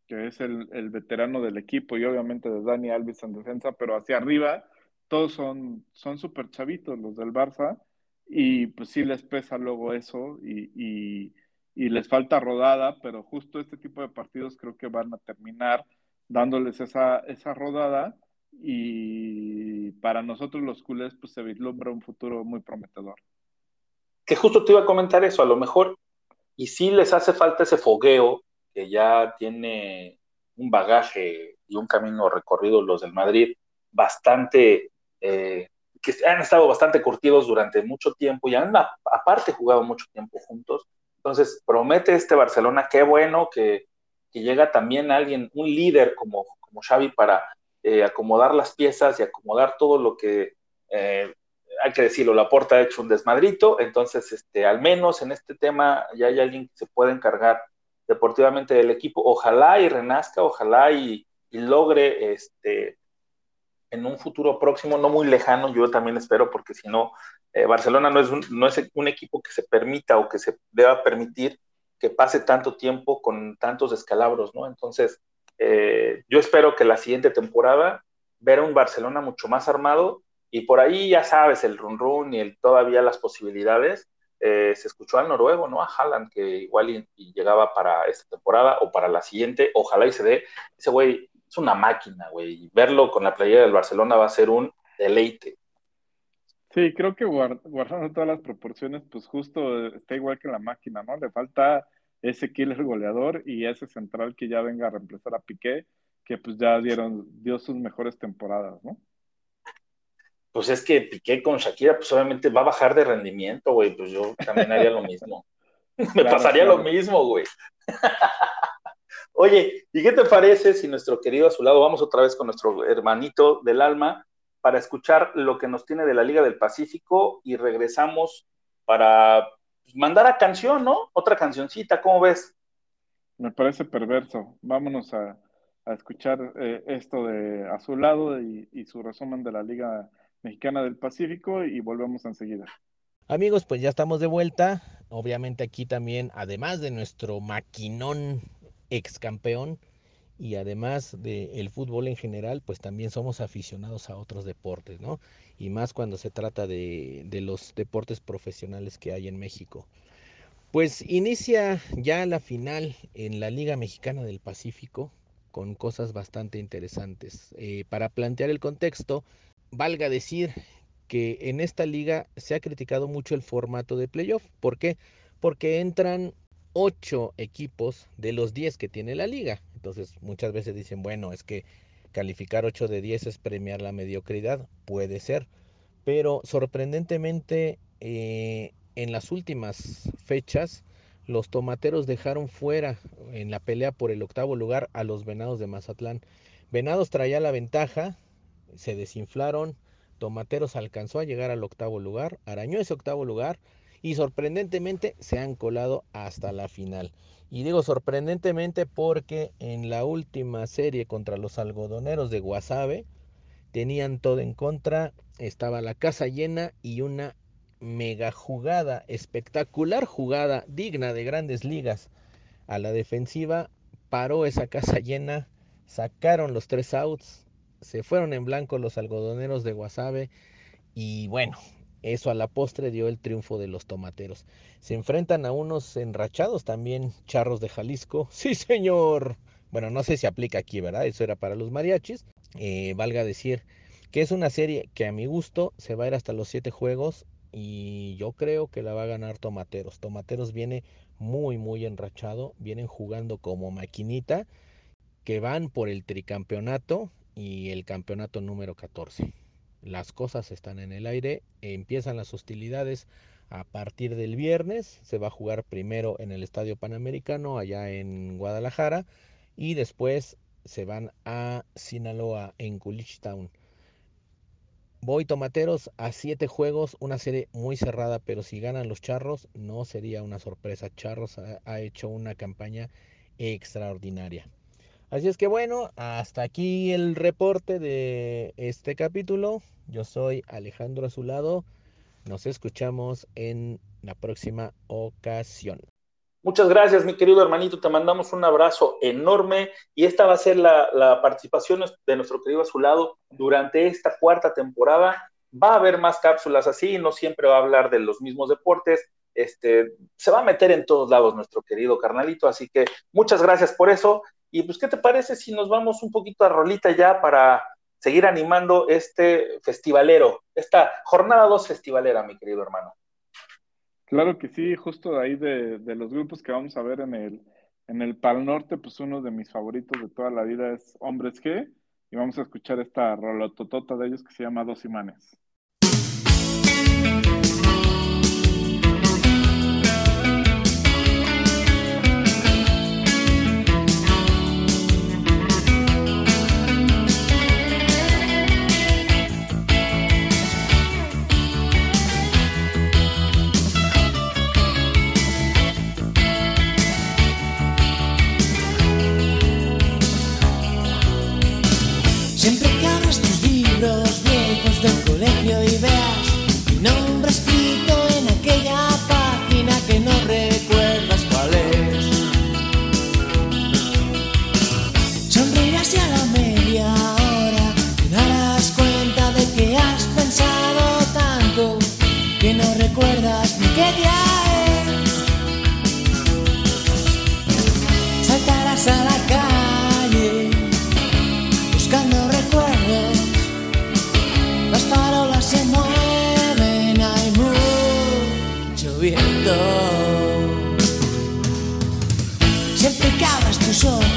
que es el, el, veterano del equipo, y obviamente de Dani Alves en defensa, pero hacia arriba, todos son, son super chavitos los del Barça, y pues sí les pesa luego eso, y, y, y les falta rodada, pero justo este tipo de partidos creo que van a terminar dándoles esa, esa rodada y para nosotros los culés pues se vislumbra un futuro muy prometedor. Que justo te iba a comentar eso, a lo mejor, y si les hace falta ese fogueo que ya tiene un bagaje y un camino recorrido los del Madrid bastante, eh, que han estado bastante curtidos durante mucho tiempo y han aparte jugado mucho tiempo juntos. Entonces, promete este Barcelona, qué bueno que, que llega también alguien, un líder como, como Xavi para eh, acomodar las piezas y acomodar todo lo que, eh, hay que decirlo, la porta ha hecho un desmadrito, entonces, este, al menos en este tema ya hay alguien que se puede encargar deportivamente del equipo, ojalá y renazca, ojalá y, y logre, este, en un futuro próximo, no muy lejano, yo también espero, porque si no, eh, Barcelona no es, un, no es un equipo que se permita o que se deba permitir que pase tanto tiempo con tantos descalabros, ¿no? Entonces, eh, yo espero que la siguiente temporada ver un Barcelona mucho más armado y por ahí ya sabes el run run y el, todavía las posibilidades. Eh, se escuchó al noruego, ¿no? A Haaland, que igual llegaba para esta temporada o para la siguiente, ojalá y se dé. Ese güey es una máquina, güey. Verlo con la playera del Barcelona va a ser un deleite. Sí, creo que guardando todas las proporciones, pues justo está igual que la máquina, ¿no? Le falta ese killer goleador y ese central que ya venga a reemplazar a Piqué, que pues ya dieron, dio sus mejores temporadas, ¿no? Pues es que Piqué con Shakira, pues obviamente va a bajar de rendimiento, güey, pues yo también haría lo mismo. Me claro, pasaría claro. lo mismo, güey. Oye, ¿y qué te parece si nuestro querido a su lado, vamos otra vez con nuestro hermanito del alma, para escuchar lo que nos tiene de la Liga del Pacífico y regresamos para pues, mandar a canción, ¿no? Otra cancioncita, ¿cómo ves? Me parece perverso. Vámonos a, a escuchar eh, esto de a su lado y, y, su resumen de la Liga Mexicana del Pacífico y volvemos enseguida. Amigos, pues ya estamos de vuelta. Obviamente aquí también, además de nuestro maquinón ex campeón y además del fútbol en general, pues también somos aficionados a otros deportes, ¿no? y más cuando se trata de, de, los deportes profesionales que hay en México. Pues inicia ya la final en la Liga Mexicana del Pacífico con cosas bastante interesantes. Eh, para plantear el contexto, valga decir que en esta liga se ha criticado mucho el formato de playoff. ¿Por qué? Porque entran ocho equipos de los 10 que tiene la liga. Entonces muchas veces dicen, bueno, es que calificar 8 de 10 es premiar la mediocridad, puede ser, pero sorprendentemente eh, en las últimas fechas los tomateros dejaron fuera en la pelea por el octavo lugar a los venados de Mazatlán. Venados traía la ventaja, se desinflaron, Tomateros alcanzó a llegar al octavo lugar, arañó ese octavo lugar y sorprendentemente se han colado hasta la final. Y digo sorprendentemente porque en la última serie contra los algodoneros de Guasave tenían todo en contra, estaba la casa llena y una mega jugada, espectacular jugada, digna de grandes ligas a la defensiva, paró esa casa llena, sacaron los tres outs, se fueron en blanco los algodoneros de Guasave y bueno, eso a la postre dio el triunfo de los tomateros. Se enfrentan a unos enrachados también, charros de Jalisco. Sí, señor. Bueno, no sé si aplica aquí, ¿verdad? Eso era para los mariachis. Eh, valga decir que es una serie que a mi gusto se va a ir hasta los siete juegos y yo creo que la va a ganar Tomateros. Tomateros viene muy, muy enrachado, vienen jugando como maquinita, que van por el tricampeonato y el campeonato número 14. Las cosas están en el aire, empiezan las hostilidades a partir del viernes, se va a jugar primero en el Estadio Panamericano allá en Guadalajara y después se van a Sinaloa en Town. Voy Tomateros a siete juegos, una serie muy cerrada, pero si ganan los Charros no sería una sorpresa. Charros ha, ha hecho una campaña extraordinaria. Así es que bueno, hasta aquí el reporte de este capítulo. Yo soy Alejandro Azulado. Nos escuchamos en la próxima ocasión. Muchas gracias, mi querido hermanito. Te mandamos un abrazo enorme y esta va a ser la, participación de nuestro querido Azulado durante esta cuarta temporada. Va a haber más cápsulas así, no siempre va a hablar de los mismos deportes. Este, se va a meter en todos lados nuestro querido carnalito, así que muchas gracias por eso. Y pues, ¿qué te parece si nos vamos un poquito a Rolita ya para seguir animando este festivalero, esta jornada 2 festivalera, mi querido hermano? Claro que sí, justo ahí de, de, los grupos que vamos a ver en el, en el Pal Norte, pues uno de mis favoritos de toda la vida es Hombres G, y vamos a escuchar esta rolototota de ellos que se llama Dos Imanes.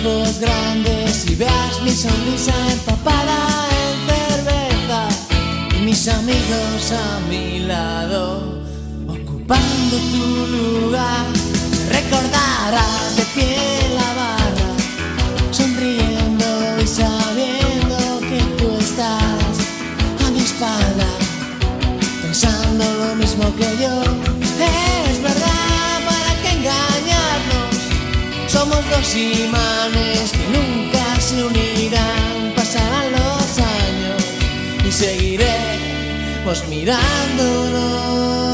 Ojos grandes y veas mi sonrisa empapada en cerveza. Y mis amigos a mi lado, ocupando tu lugar, recordarás de pie la barra, sonriendo y sabiendo que tú estás espalda, pensando lo mismo que yo. Somos dos imanes que nunca se unirán. Pasarán los años y seguiremos mirándonos.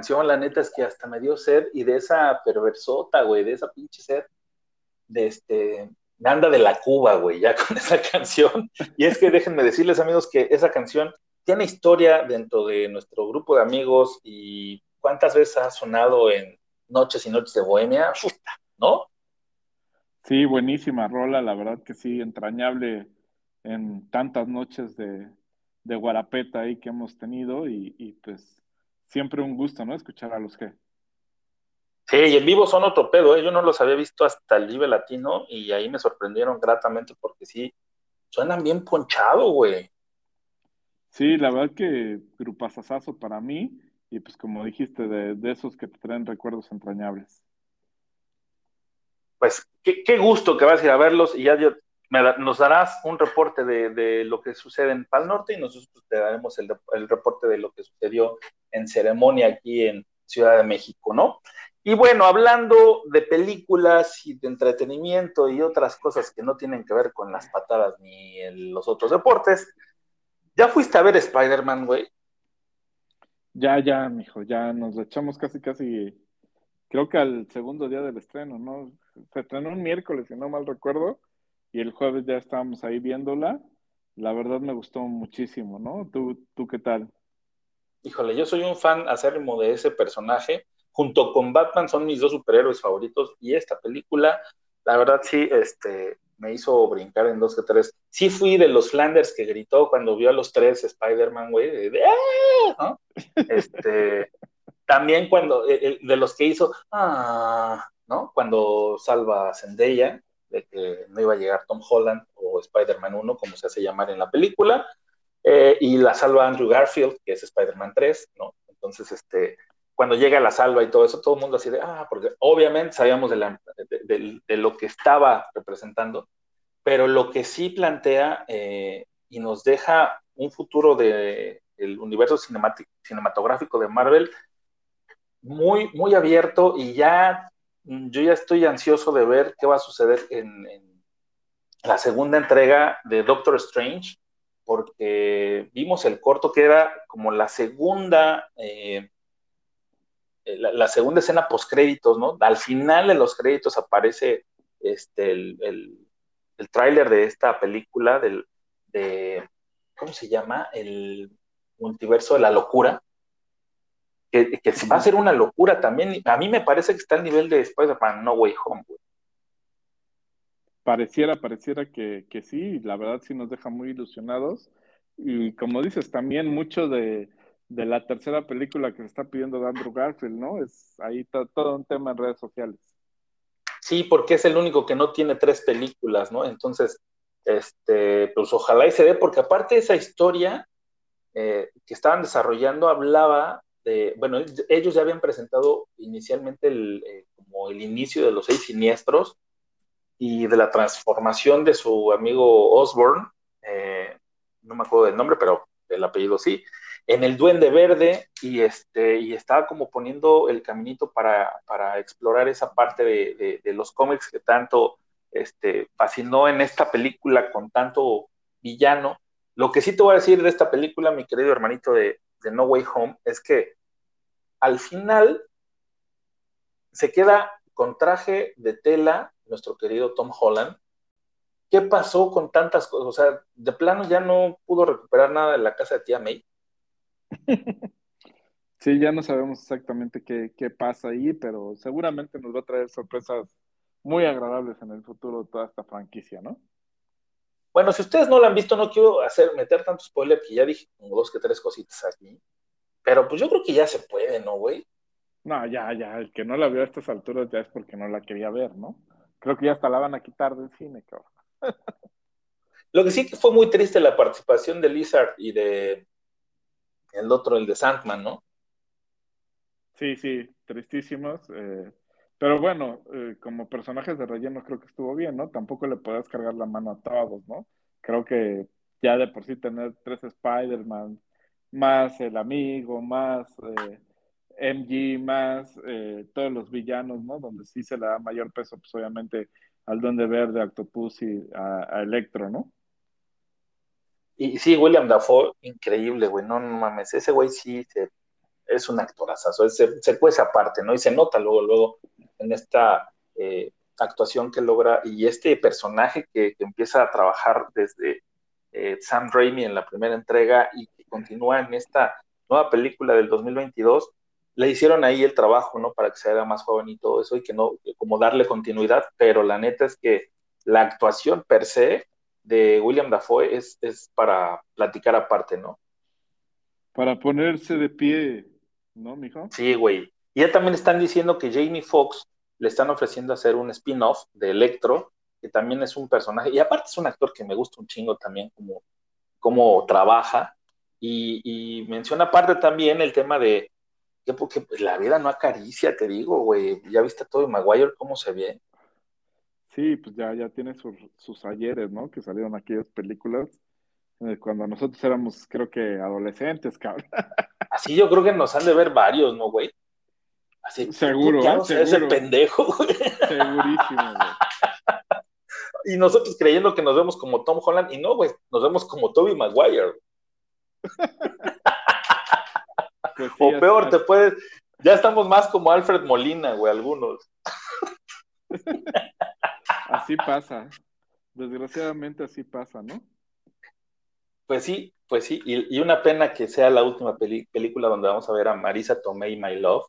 Canción, la neta es que hasta me dio sed y de esa perversota, güey, de esa pinche sed, de este, anda de la Cuba, güey, ya con esa canción. Y es que déjenme decirles, amigos, que esa canción tiene historia dentro de nuestro grupo de amigos y cuántas veces ha sonado en Noches y Noches de Bohemia, ¿no? Sí, buenísima rola, la verdad que sí, entrañable en tantas noches de, de Guarapeta ahí que hemos tenido y, y pues siempre un gusto, ¿no? Escuchar a los que. Sí, y en vivo son otro pedo, ¿eh? yo no los había visto hasta el Vive Latino y ahí me sorprendieron gratamente porque sí, suenan bien ponchado, güey. Sí, la verdad que grupazazazo para mí y pues como dijiste, de, de esos que te traen recuerdos entrañables. Pues qué, qué gusto que vas a ir a verlos y ya nos darás un reporte de, de lo que sucede en Pal Norte y nosotros te daremos el, el reporte de lo que sucedió en ceremonia aquí en Ciudad de México, ¿no? Y bueno, hablando de películas y de entretenimiento y otras cosas que no tienen que ver con las patadas ni el- los otros deportes, ¿ya fuiste a ver Spider-Man, güey? Ya, ya, mijo, ya nos echamos casi, casi, creo que al segundo día del estreno, ¿no? Se estrenó un miércoles, si no mal recuerdo, y el jueves ya estábamos ahí viéndola. La verdad me gustó muchísimo, ¿no? ¿Tú, tú qué tal? Híjole, yo soy un fan acérrimo de ese personaje. Junto con Batman son mis dos superhéroes favoritos y esta película, la verdad sí, este, me hizo brincar en dos que tres. Sí fui de los Flanders que gritó cuando vio a los tres Spider-Man, güey, de, ¡ah! ¿no? Este, también cuando, eh, eh, de los que hizo, ah, ¿no? Cuando salva a Zendaya, de que no iba a llegar Tom Holland o Spider-Man 1, como se hace llamar en la película, eh, y la salva Andrew Garfield, que es Spider-Man 3, ¿no? Entonces, este, cuando llega la salva y todo eso, todo el mundo así de, ah, porque obviamente sabíamos de, la, de, de, de lo que estaba representando, pero lo que sí plantea eh, y nos deja un futuro del de universo cinematográfico de Marvel muy, muy abierto y ya yo ya estoy ansioso de ver qué va a suceder en, la segunda entrega de Doctor Strange, porque vimos el corto que era como la segunda, eh, la, la, segunda escena post créditos, ¿no? Al final de los créditos aparece este, el, el, el tráiler de esta película del, de, ¿cómo se llama? El multiverso de la locura, que, que va a ser una locura también. A mí me parece que está al nivel de Spider-Man No Way Home, güey. Pareciera, pareciera que, que sí, la verdad sí nos deja muy ilusionados. Y como dices, también mucho de, de la tercera película que se está pidiendo de Andrew Garfield, ¿no? Es ahí todo un tema en redes sociales. Sí, porque es el único que no tiene tres películas, ¿no? Entonces, este, pues ojalá y se dé, porque aparte esa historia eh, que estaban desarrollando hablaba de, bueno, ellos ya habían presentado inicialmente el, eh, como el inicio de los seis siniestros y de la transformación de su amigo Osborne, eh, no me acuerdo del nombre, pero el apellido sí, en el Duende Verde y, este, y estaba como poniendo el caminito para, para explorar esa parte de, de, los cómics que tanto este, fascinó en esta película con tanto villano. Lo que sí te voy a decir de esta película, mi querido hermanito de, de No Way Home, es que al final se queda con traje de tela nuestro querido Tom Holland. ¿Qué pasó con tantas cosas? O sea, de plano ya no pudo recuperar nada de la casa de tía May. Sí, ya no sabemos exactamente qué, qué, pasa ahí, pero seguramente nos va a traer sorpresas muy agradables en el futuro toda esta franquicia, ¿no? Bueno, si ustedes no la han visto, no quiero hacer meter tanto spoiler que ya dije como dos que tres cositas aquí. Pero pues yo creo que ya se puede, ¿no, güey? No, ya, ya, el que no la vio a estas alturas ya es porque no la quería ver, ¿no? Creo que ya hasta la van a quitar del cine, cabrón. Lo que sí que fue muy triste la participación de Lizard y de el otro, el de Sandman, ¿no? Sí, sí, tristísimos. Eh, pero bueno, eh, como personajes de relleno creo que estuvo bien, ¿no? Tampoco le puedes cargar la mano a todos, ¿no? Creo que ya de por sí tener tres Spider-Man, más el amigo, más eh, MG, más eh, todos los villanos, ¿no? Donde sí se le da mayor peso, pues obviamente al Duende Verde, a Octopus y a, a Electro, ¿no? Y sí, William Dafoe, increíble, güey, no, no mames, ese güey sí se es un actorazo, se, se cuece aparte, ¿no? Y se nota luego, luego en esta eh, actuación que logra y este personaje que, empieza a trabajar desde eh, Sam Raimi en la primera entrega y que continúa en esta nueva película del 2022, le hicieron ahí el trabajo, ¿no? Para que se haga más joven y todo eso y que no, como darle continuidad, pero la neta es que la actuación per se de William Dafoe es, es para platicar aparte, ¿no? Para ponerse de pie, ¿no, mijo? Sí, güey. Y ya también están diciendo que Jamie Foxx le están ofreciendo hacer un spin-off de Electro, que también es un personaje, y aparte es un actor que me gusta un chingo también como, como trabaja, y, menciona aparte también el tema de que porque la vida no acaricia, te digo, güey, ya viste todo Maguire cómo se ve. Sí, pues ya, ya tiene sus, sus ayeres, ¿no? Que salieron aquellas películas eh, cuando nosotros éramos, creo que adolescentes, cabrón. Así yo creo que nos han de ver varios, ¿no, güey? Así, seguro, ya no ese pendejo, güey. Segurísimo, güey. Y nosotros creyendo que nos vemos como Tom Holland, y no, güey, nos vemos como Toby Maguire. Pues o peor, te puedes. Ya estamos más como Alfred Molina, güey, algunos. Así pasa. Desgraciadamente así pasa, ¿no? Pues sí, pues sí. Y, una pena que sea la última película donde vamos a ver a Marisa Tomei My Love.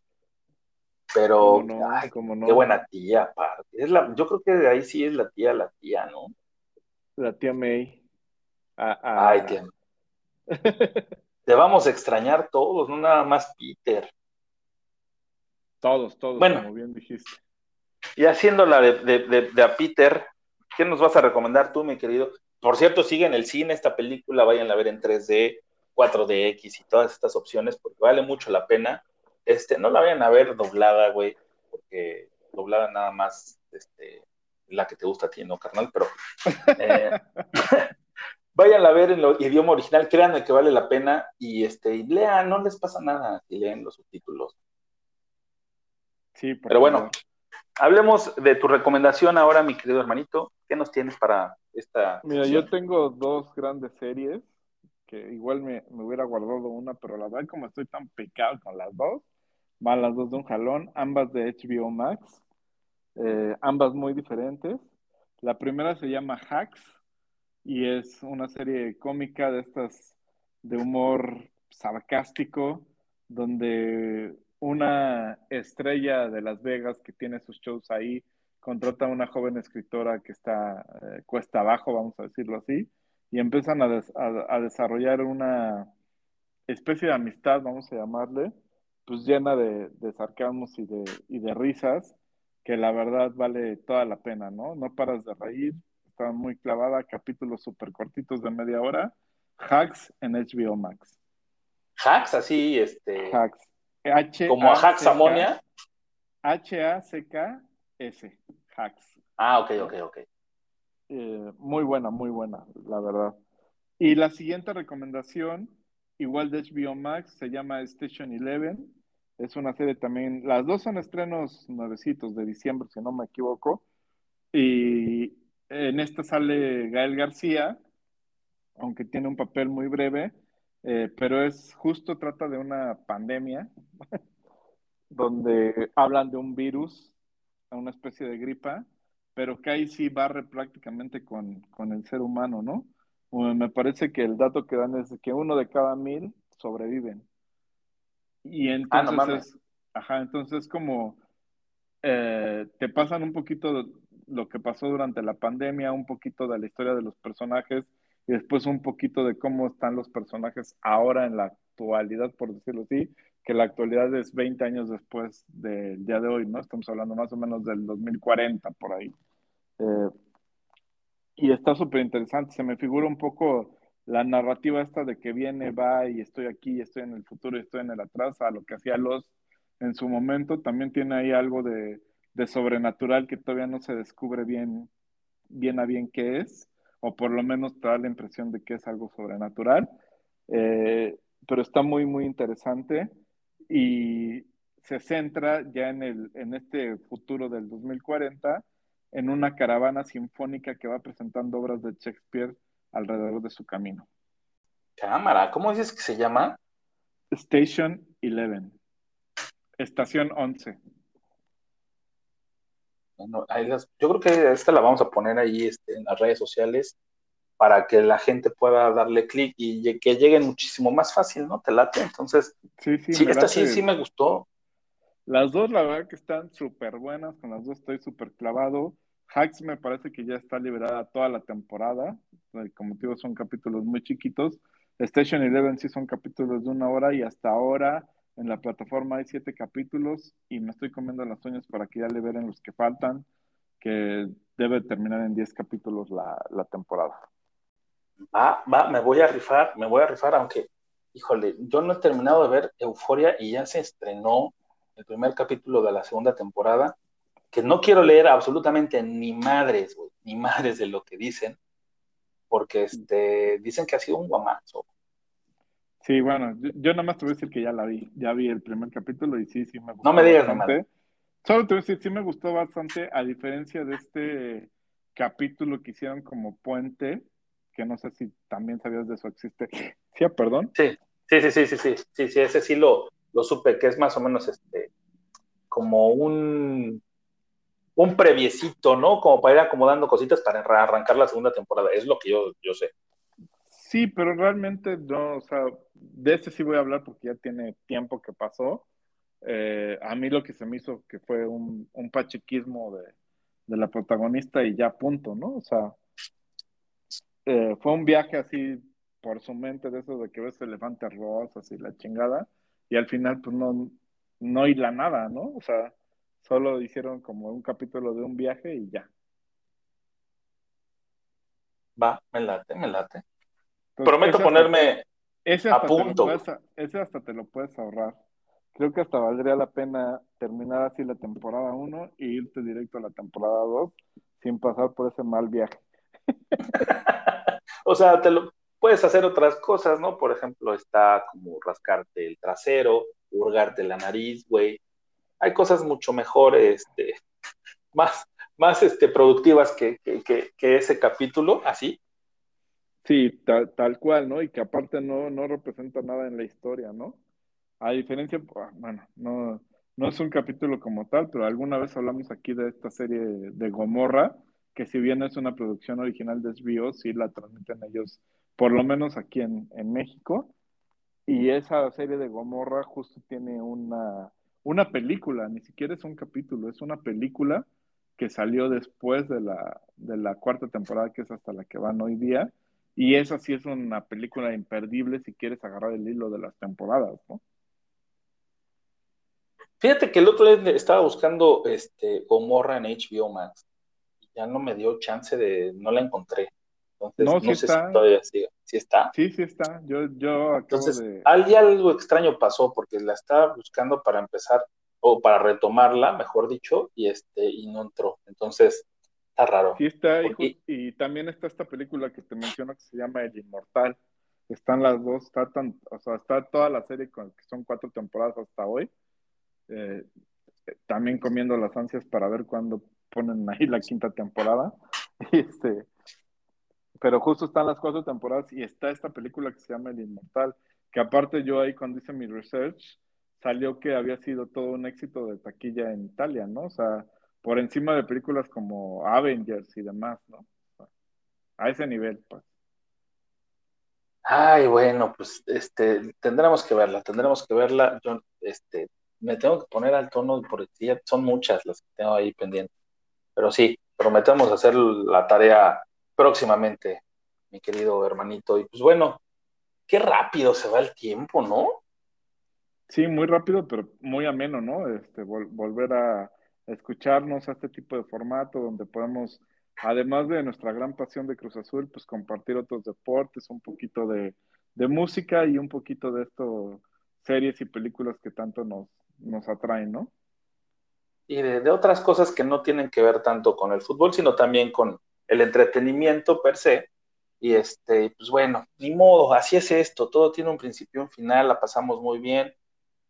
Pero, ay, no? qué buena tía, aparte. Es la, yo creo que de ahí sí es la tía, la tía, ¿no? La tía May. Ay, tía. Te vamos a extrañar todos, no nada más Peter. Todos, todos, bueno, como bien dijiste. Y haciendo la de, de, a Peter, ¿qué nos vas a recomendar tú, mi querido? Por cierto, sigue en el cine esta película, vayan a ver en 3D, 4DX y todas estas opciones, porque vale mucho la pena. Este, no la vayan a ver doblada, güey, porque doblada nada más, este, la que te gusta a ti, ¿no, carnal? Pero eh, vayan a ver en el idioma original, créanme que vale la pena y este, y lean, no les pasa nada si leen los subtítulos. Sí, pero bueno, hablemos de tu recomendación ahora, mi querido hermanito. ¿Qué nos tienes para esta? Mira, yo tengo dos grandes series que igual me, hubiera guardado una, pero la verdad como estoy tan picado con las dos, van las dos de un jalón, ambas de HBO Max, eh, ambas muy diferentes. La primera se llama Hacks y es una serie cómica de estas de humor sarcástico, donde una estrella de Las Vegas que tiene sus shows ahí contrata a una joven escritora que está eh, cuesta abajo, vamos a decirlo así, y empiezan a, desarrollar una especie de amistad, vamos a llamarle, pues llena de, de sarcasmos y de, y de risas, que la verdad vale toda la pena, ¿no? No paras de reír, está muy clavada, capítulos súper cortitos de media hora, Hacks en HBO Max. Hacks, así, este... Hacks. H como Hacks Amonia. H-A-C-K-S. Hacks. Ah, ok, ok, ok. Eh, muy buena, muy buena, la verdad. Y la siguiente recomendación, igual de HBO Max, se llama Station Eleven. Es una serie también, las dos son estrenos nuevecitos de diciembre, si no me equivoco. Y en esta sale Gael García, aunque tiene un papel muy breve, eh, pero es justo trata de una pandemia donde hablan de un virus, una especie de gripa, pero que ahí sí barre prácticamente con, el ser humano, ¿no? me parece que el dato que dan es que uno de cada mil sobreviven. Y ah, entonces, ajá, entonces como eh, te pasan un poquito lo que pasó durante la pandemia, un poquito de la historia de los personajes y después un poquito de cómo están los personajes ahora en la actualidad, por decirlo así, que la actualidad es 20 años después del día de hoy, ¿no? Estamos hablando más o menos del 2040 por ahí. Eh, y está súper interesante, se me figura un poco la narrativa esta de que viene, va y estoy aquí, estoy en el futuro y estoy en el atrás, a lo que hacía los en su momento, también tiene ahí algo de, de sobrenatural que todavía no se descubre bien, bien a bien qué es, o por lo menos te da la impresión de que es algo sobrenatural. Eh, pero está muy, muy interesante y se centra ya en, el, en este futuro del 2040 en una caravana sinfónica que va presentando obras de Shakespeare alrededor de su camino. Cámara, ¿cómo dices que se llama? Station Eleven. Estación 11. Bueno, yo creo que esta la vamos a poner ahí este, en las redes sociales para que la gente pueda darle clic y que lleguen muchísimo más fácil, ¿no? ¿Te late? Entonces, Sí, sí, sí, esta sí, sí me gustó. Las dos, la verdad que están súper buenas, con las dos estoy súper clavado. Hacks me parece que ya está liberada toda la temporada, eh, como te digo, son capítulos muy chiquitos. Station Eleven sí son capítulos de una hora y hasta ahora en la plataforma hay siete capítulos y me estoy comiendo las uñas para que ya liberen los que faltan, que debe terminar en 10 capítulos la, la temporada. Va, va, me voy a rifar, me voy a rifar, aunque, híjole, yo no he terminado de ver Euforia y ya se estrenó el primer capítulo de la segunda temporada, que no quiero leer absolutamente ni madres, güey, ni madres de lo que dicen, porque este, dicen que ha sido un guamazo. Sí, bueno, yo, yo nada más te voy a decir que ya la vi, ya vi el primer capítulo y sí, sí me gustó No me digas bastante. Solo te voy a decir, sí me gustó bastante, a diferencia de este capítulo que hicieron como puente, que no sé si también sabías de eso existe. Sí, perdón. Sí, sí, sí, sí, sí, sí, sí, sí, ese sí lo, lo supe, que es más o menos este, como un, un previecito, ¿no? Como para ir acomodando cositas para arra- arrancar la segunda temporada, es lo que yo, yo sé. Sí, pero realmente no, o sea, de este sí voy a hablar porque ya tiene tiempo que pasó. Eh, a mí lo que se me hizo que fue un, un pachequismo de, de la protagonista y ya punto, ¿no? O sea, eh, fue un viaje así por su mente de eso de que ves elefantes rosas y la chingada y al final pues no, no hila nada, ¿no? O sea, solo hicieron como un capítulo de un viaje y ya. Va, me late, me late. Entonces, Prometo ese ponerme Ese A punto. puedes, ese hasta te lo puedes ahorrar. Creo que hasta valdría la pena terminar así la temporada 1 e irte directo a la temporada 2 sin pasar por ese mal viaje. O sea, te lo puedes hacer otras cosas, ¿no? Por ejemplo, está como rascarte el trasero, hurgarte la nariz, güey. Hay cosas mucho mejor, este, más, más este, productivas que, ese capítulo, así. Sí, tal, tal cual, ¿no? Y que aparte no, no representa nada en la historia, ¿no? A diferencia, bueno, no, no es un capítulo como tal, pero alguna vez hablamos aquí de esta serie de Gomorra, que si bien es una producción original de HBO, sí la transmiten ellos, por lo menos aquí en, en México. Y esa serie de Gomorra justo tiene una, una película, ni siquiera es un capítulo, es una película que salió después de la, de la cuarta temporada, que es hasta la que van hoy día. Y esa sí es una película imperdible si quieres agarrar el hilo de las temporadas, ¿no? Fíjate que el otro día estaba buscando este, Gomorra en HBO Max. Ya no me dio chance de, no la encontré. Entonces, No, no, sí sé está. si todavía sigue. ¿Sí está? Sí, sí está. Yo, yo acabo Entonces, de... algo extraño pasó porque la estaba buscando para empezar o para retomarla, mejor dicho, y este y no entró. Entonces, está raro. Sí está, y, Porque- y también está esta película que te menciono que se llama El Inmortal. Están las dos, está tan, o sea, está toda la serie con que son cuatro temporadas hasta hoy. Eh, también comiendo las ansias para ver cuándo ponen ahí la quinta temporada. Y este, pero justo están las cuatro temporadas y está esta película que se llama El Inmortal, que aparte yo ahí cuando hice mi research salió que había sido todo un éxito de taquilla en Italia, ¿no? O sea, por encima de películas como Avengers y demás, ¿no? A ese nivel, pues. Ay, bueno, pues este, tendremos que verla, tendremos que verla. Yo, este, me tengo que poner al tono porque ya son muchas las que tengo ahí pendientes. Pero sí, prometemos hacer la tarea próximamente, mi querido hermanito. Y pues bueno, qué rápido se va el tiempo, ¿no? Sí, muy rápido, pero muy ameno, ¿no? Este, vol- volver a escucharnos a este tipo de formato donde podemos, además de nuestra gran pasión de Cruz Azul, pues compartir otros deportes, un poquito de, de música y un poquito de esto, series y películas que tanto nos, nos atraen, ¿no? Y de, de otras cosas que no tienen que ver tanto con el fútbol, sino también con el entretenimiento per se. Y este, pues bueno, ni modo, así es esto, todo tiene un principio y un final, la pasamos muy bien.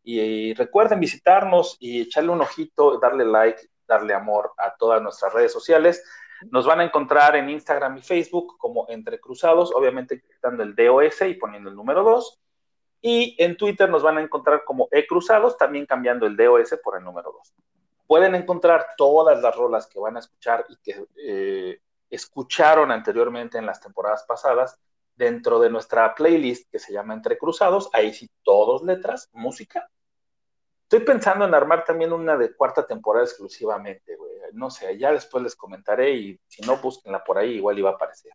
Y, y recuerden visitarnos y echarle un ojito, darle like, darle amor a todas nuestras redes sociales. Nos van a encontrar en Instagram y Facebook como Entre Cruzados, obviamente quitando el DOS y poniendo el número 2. Y en Twitter nos van a encontrar como E-Cruzados, también cambiando el DOS por el número 2. Pueden encontrar todas las rolas que van a escuchar y que eh, escucharon anteriormente en las temporadas pasadas dentro de nuestra playlist que se llama Entre Cruzados. Ahí sí, todos letras, música. Estoy pensando en armar también una de cuarta temporada exclusivamente, güey. No sé, ya después les comentaré y si no, búsquenla por ahí, igual iba a aparecer.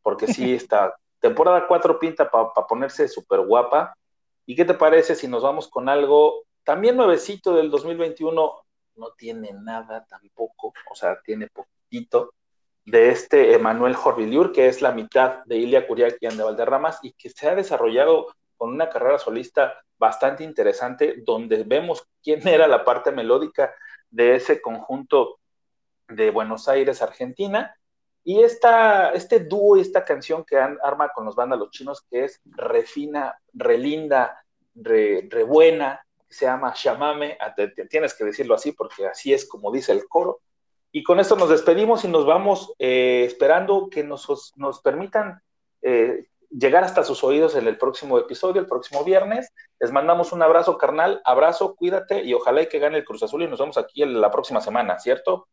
Porque sí, esta temporada 4 pinta para ponerse súper guapa. ¿Y qué te parece si nos vamos con algo también nuevecito del 2021? No tiene nada tampoco, o sea, tiene poquito de este Emanuel Jorviliur, que es la mitad de Ilia Curiaki de Valderramas y que se ha desarrollado con una carrera solista bastante interesante, donde vemos quién era la parte melódica de ese conjunto de Buenos Aires, Argentina. Y esta, este dúo y esta canción que arma con los vándalos chinos, que es refina, relinda, re, re buena, se llama Shamame, tienes que decirlo así porque así es como dice el coro, y con esto nos despedimos y nos vamos eh, esperando que nos, nos permitan eh, llegar hasta sus oídos en el próximo episodio, el próximo viernes. Les mandamos un abrazo carnal, abrazo, cuídate y ojalá que gane el Cruz Azul y nos vemos aquí la próxima semana, ¿cierto?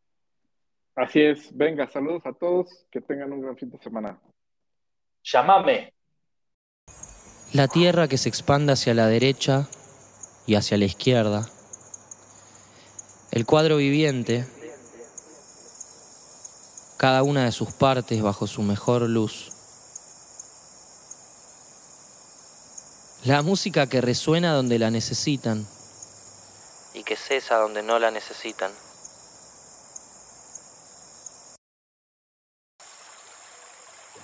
Así es, venga, saludos a todos, que tengan un gran fin de semana. Llámame. La tierra que se expande hacia la derecha y hacia la izquierda. El cuadro viviente cada una de sus partes bajo su mejor luz. La música que resuena donde la necesitan y que cesa donde no la necesitan.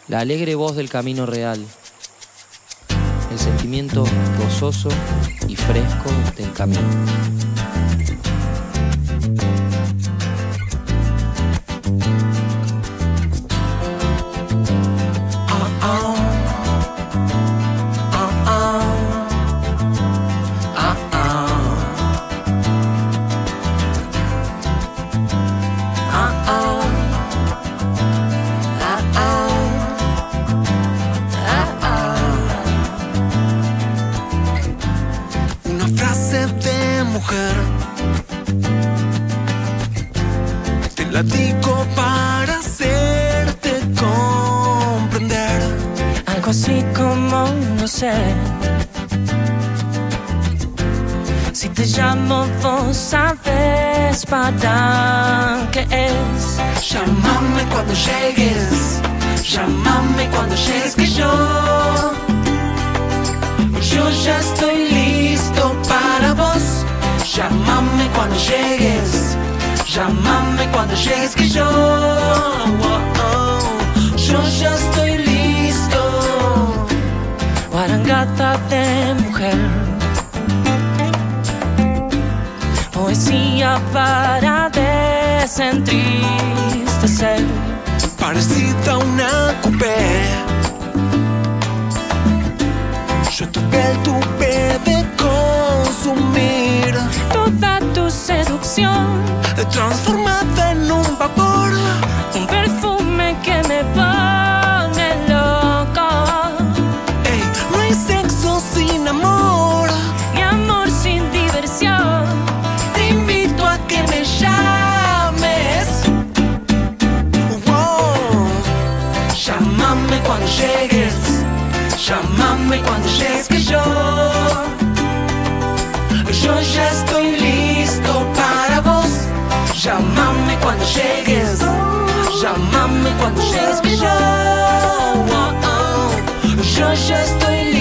La alegre voz del camino real, el sentimiento gozoso y fresco del camino. sabes para qué es. Llámame cuando llegues, llámame cuando llegues que yo, yo ya estoy listo para vos. Llámame cuando llegues, llámame cuando llegues que yo, yo ya estoy listo. Guarangata de mujer parecía para desentristecer. Parecida a una coupé. Yo tu piel tuve de consumir. Toda tu seducción. Transformada en un vapor. Un perfume que me va. llegues, llámame cuando llegues que yo, yo ya estoy listo para vos, llámame cuando llegues, llámame cuando llegues que yo, oh, oh. yo ya estoy listo.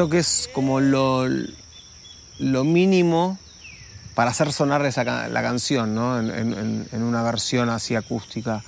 Creo que es como lo, lo mínimo para hacer sonar esa, la canción, ¿no? En- en- en una versión así acústica.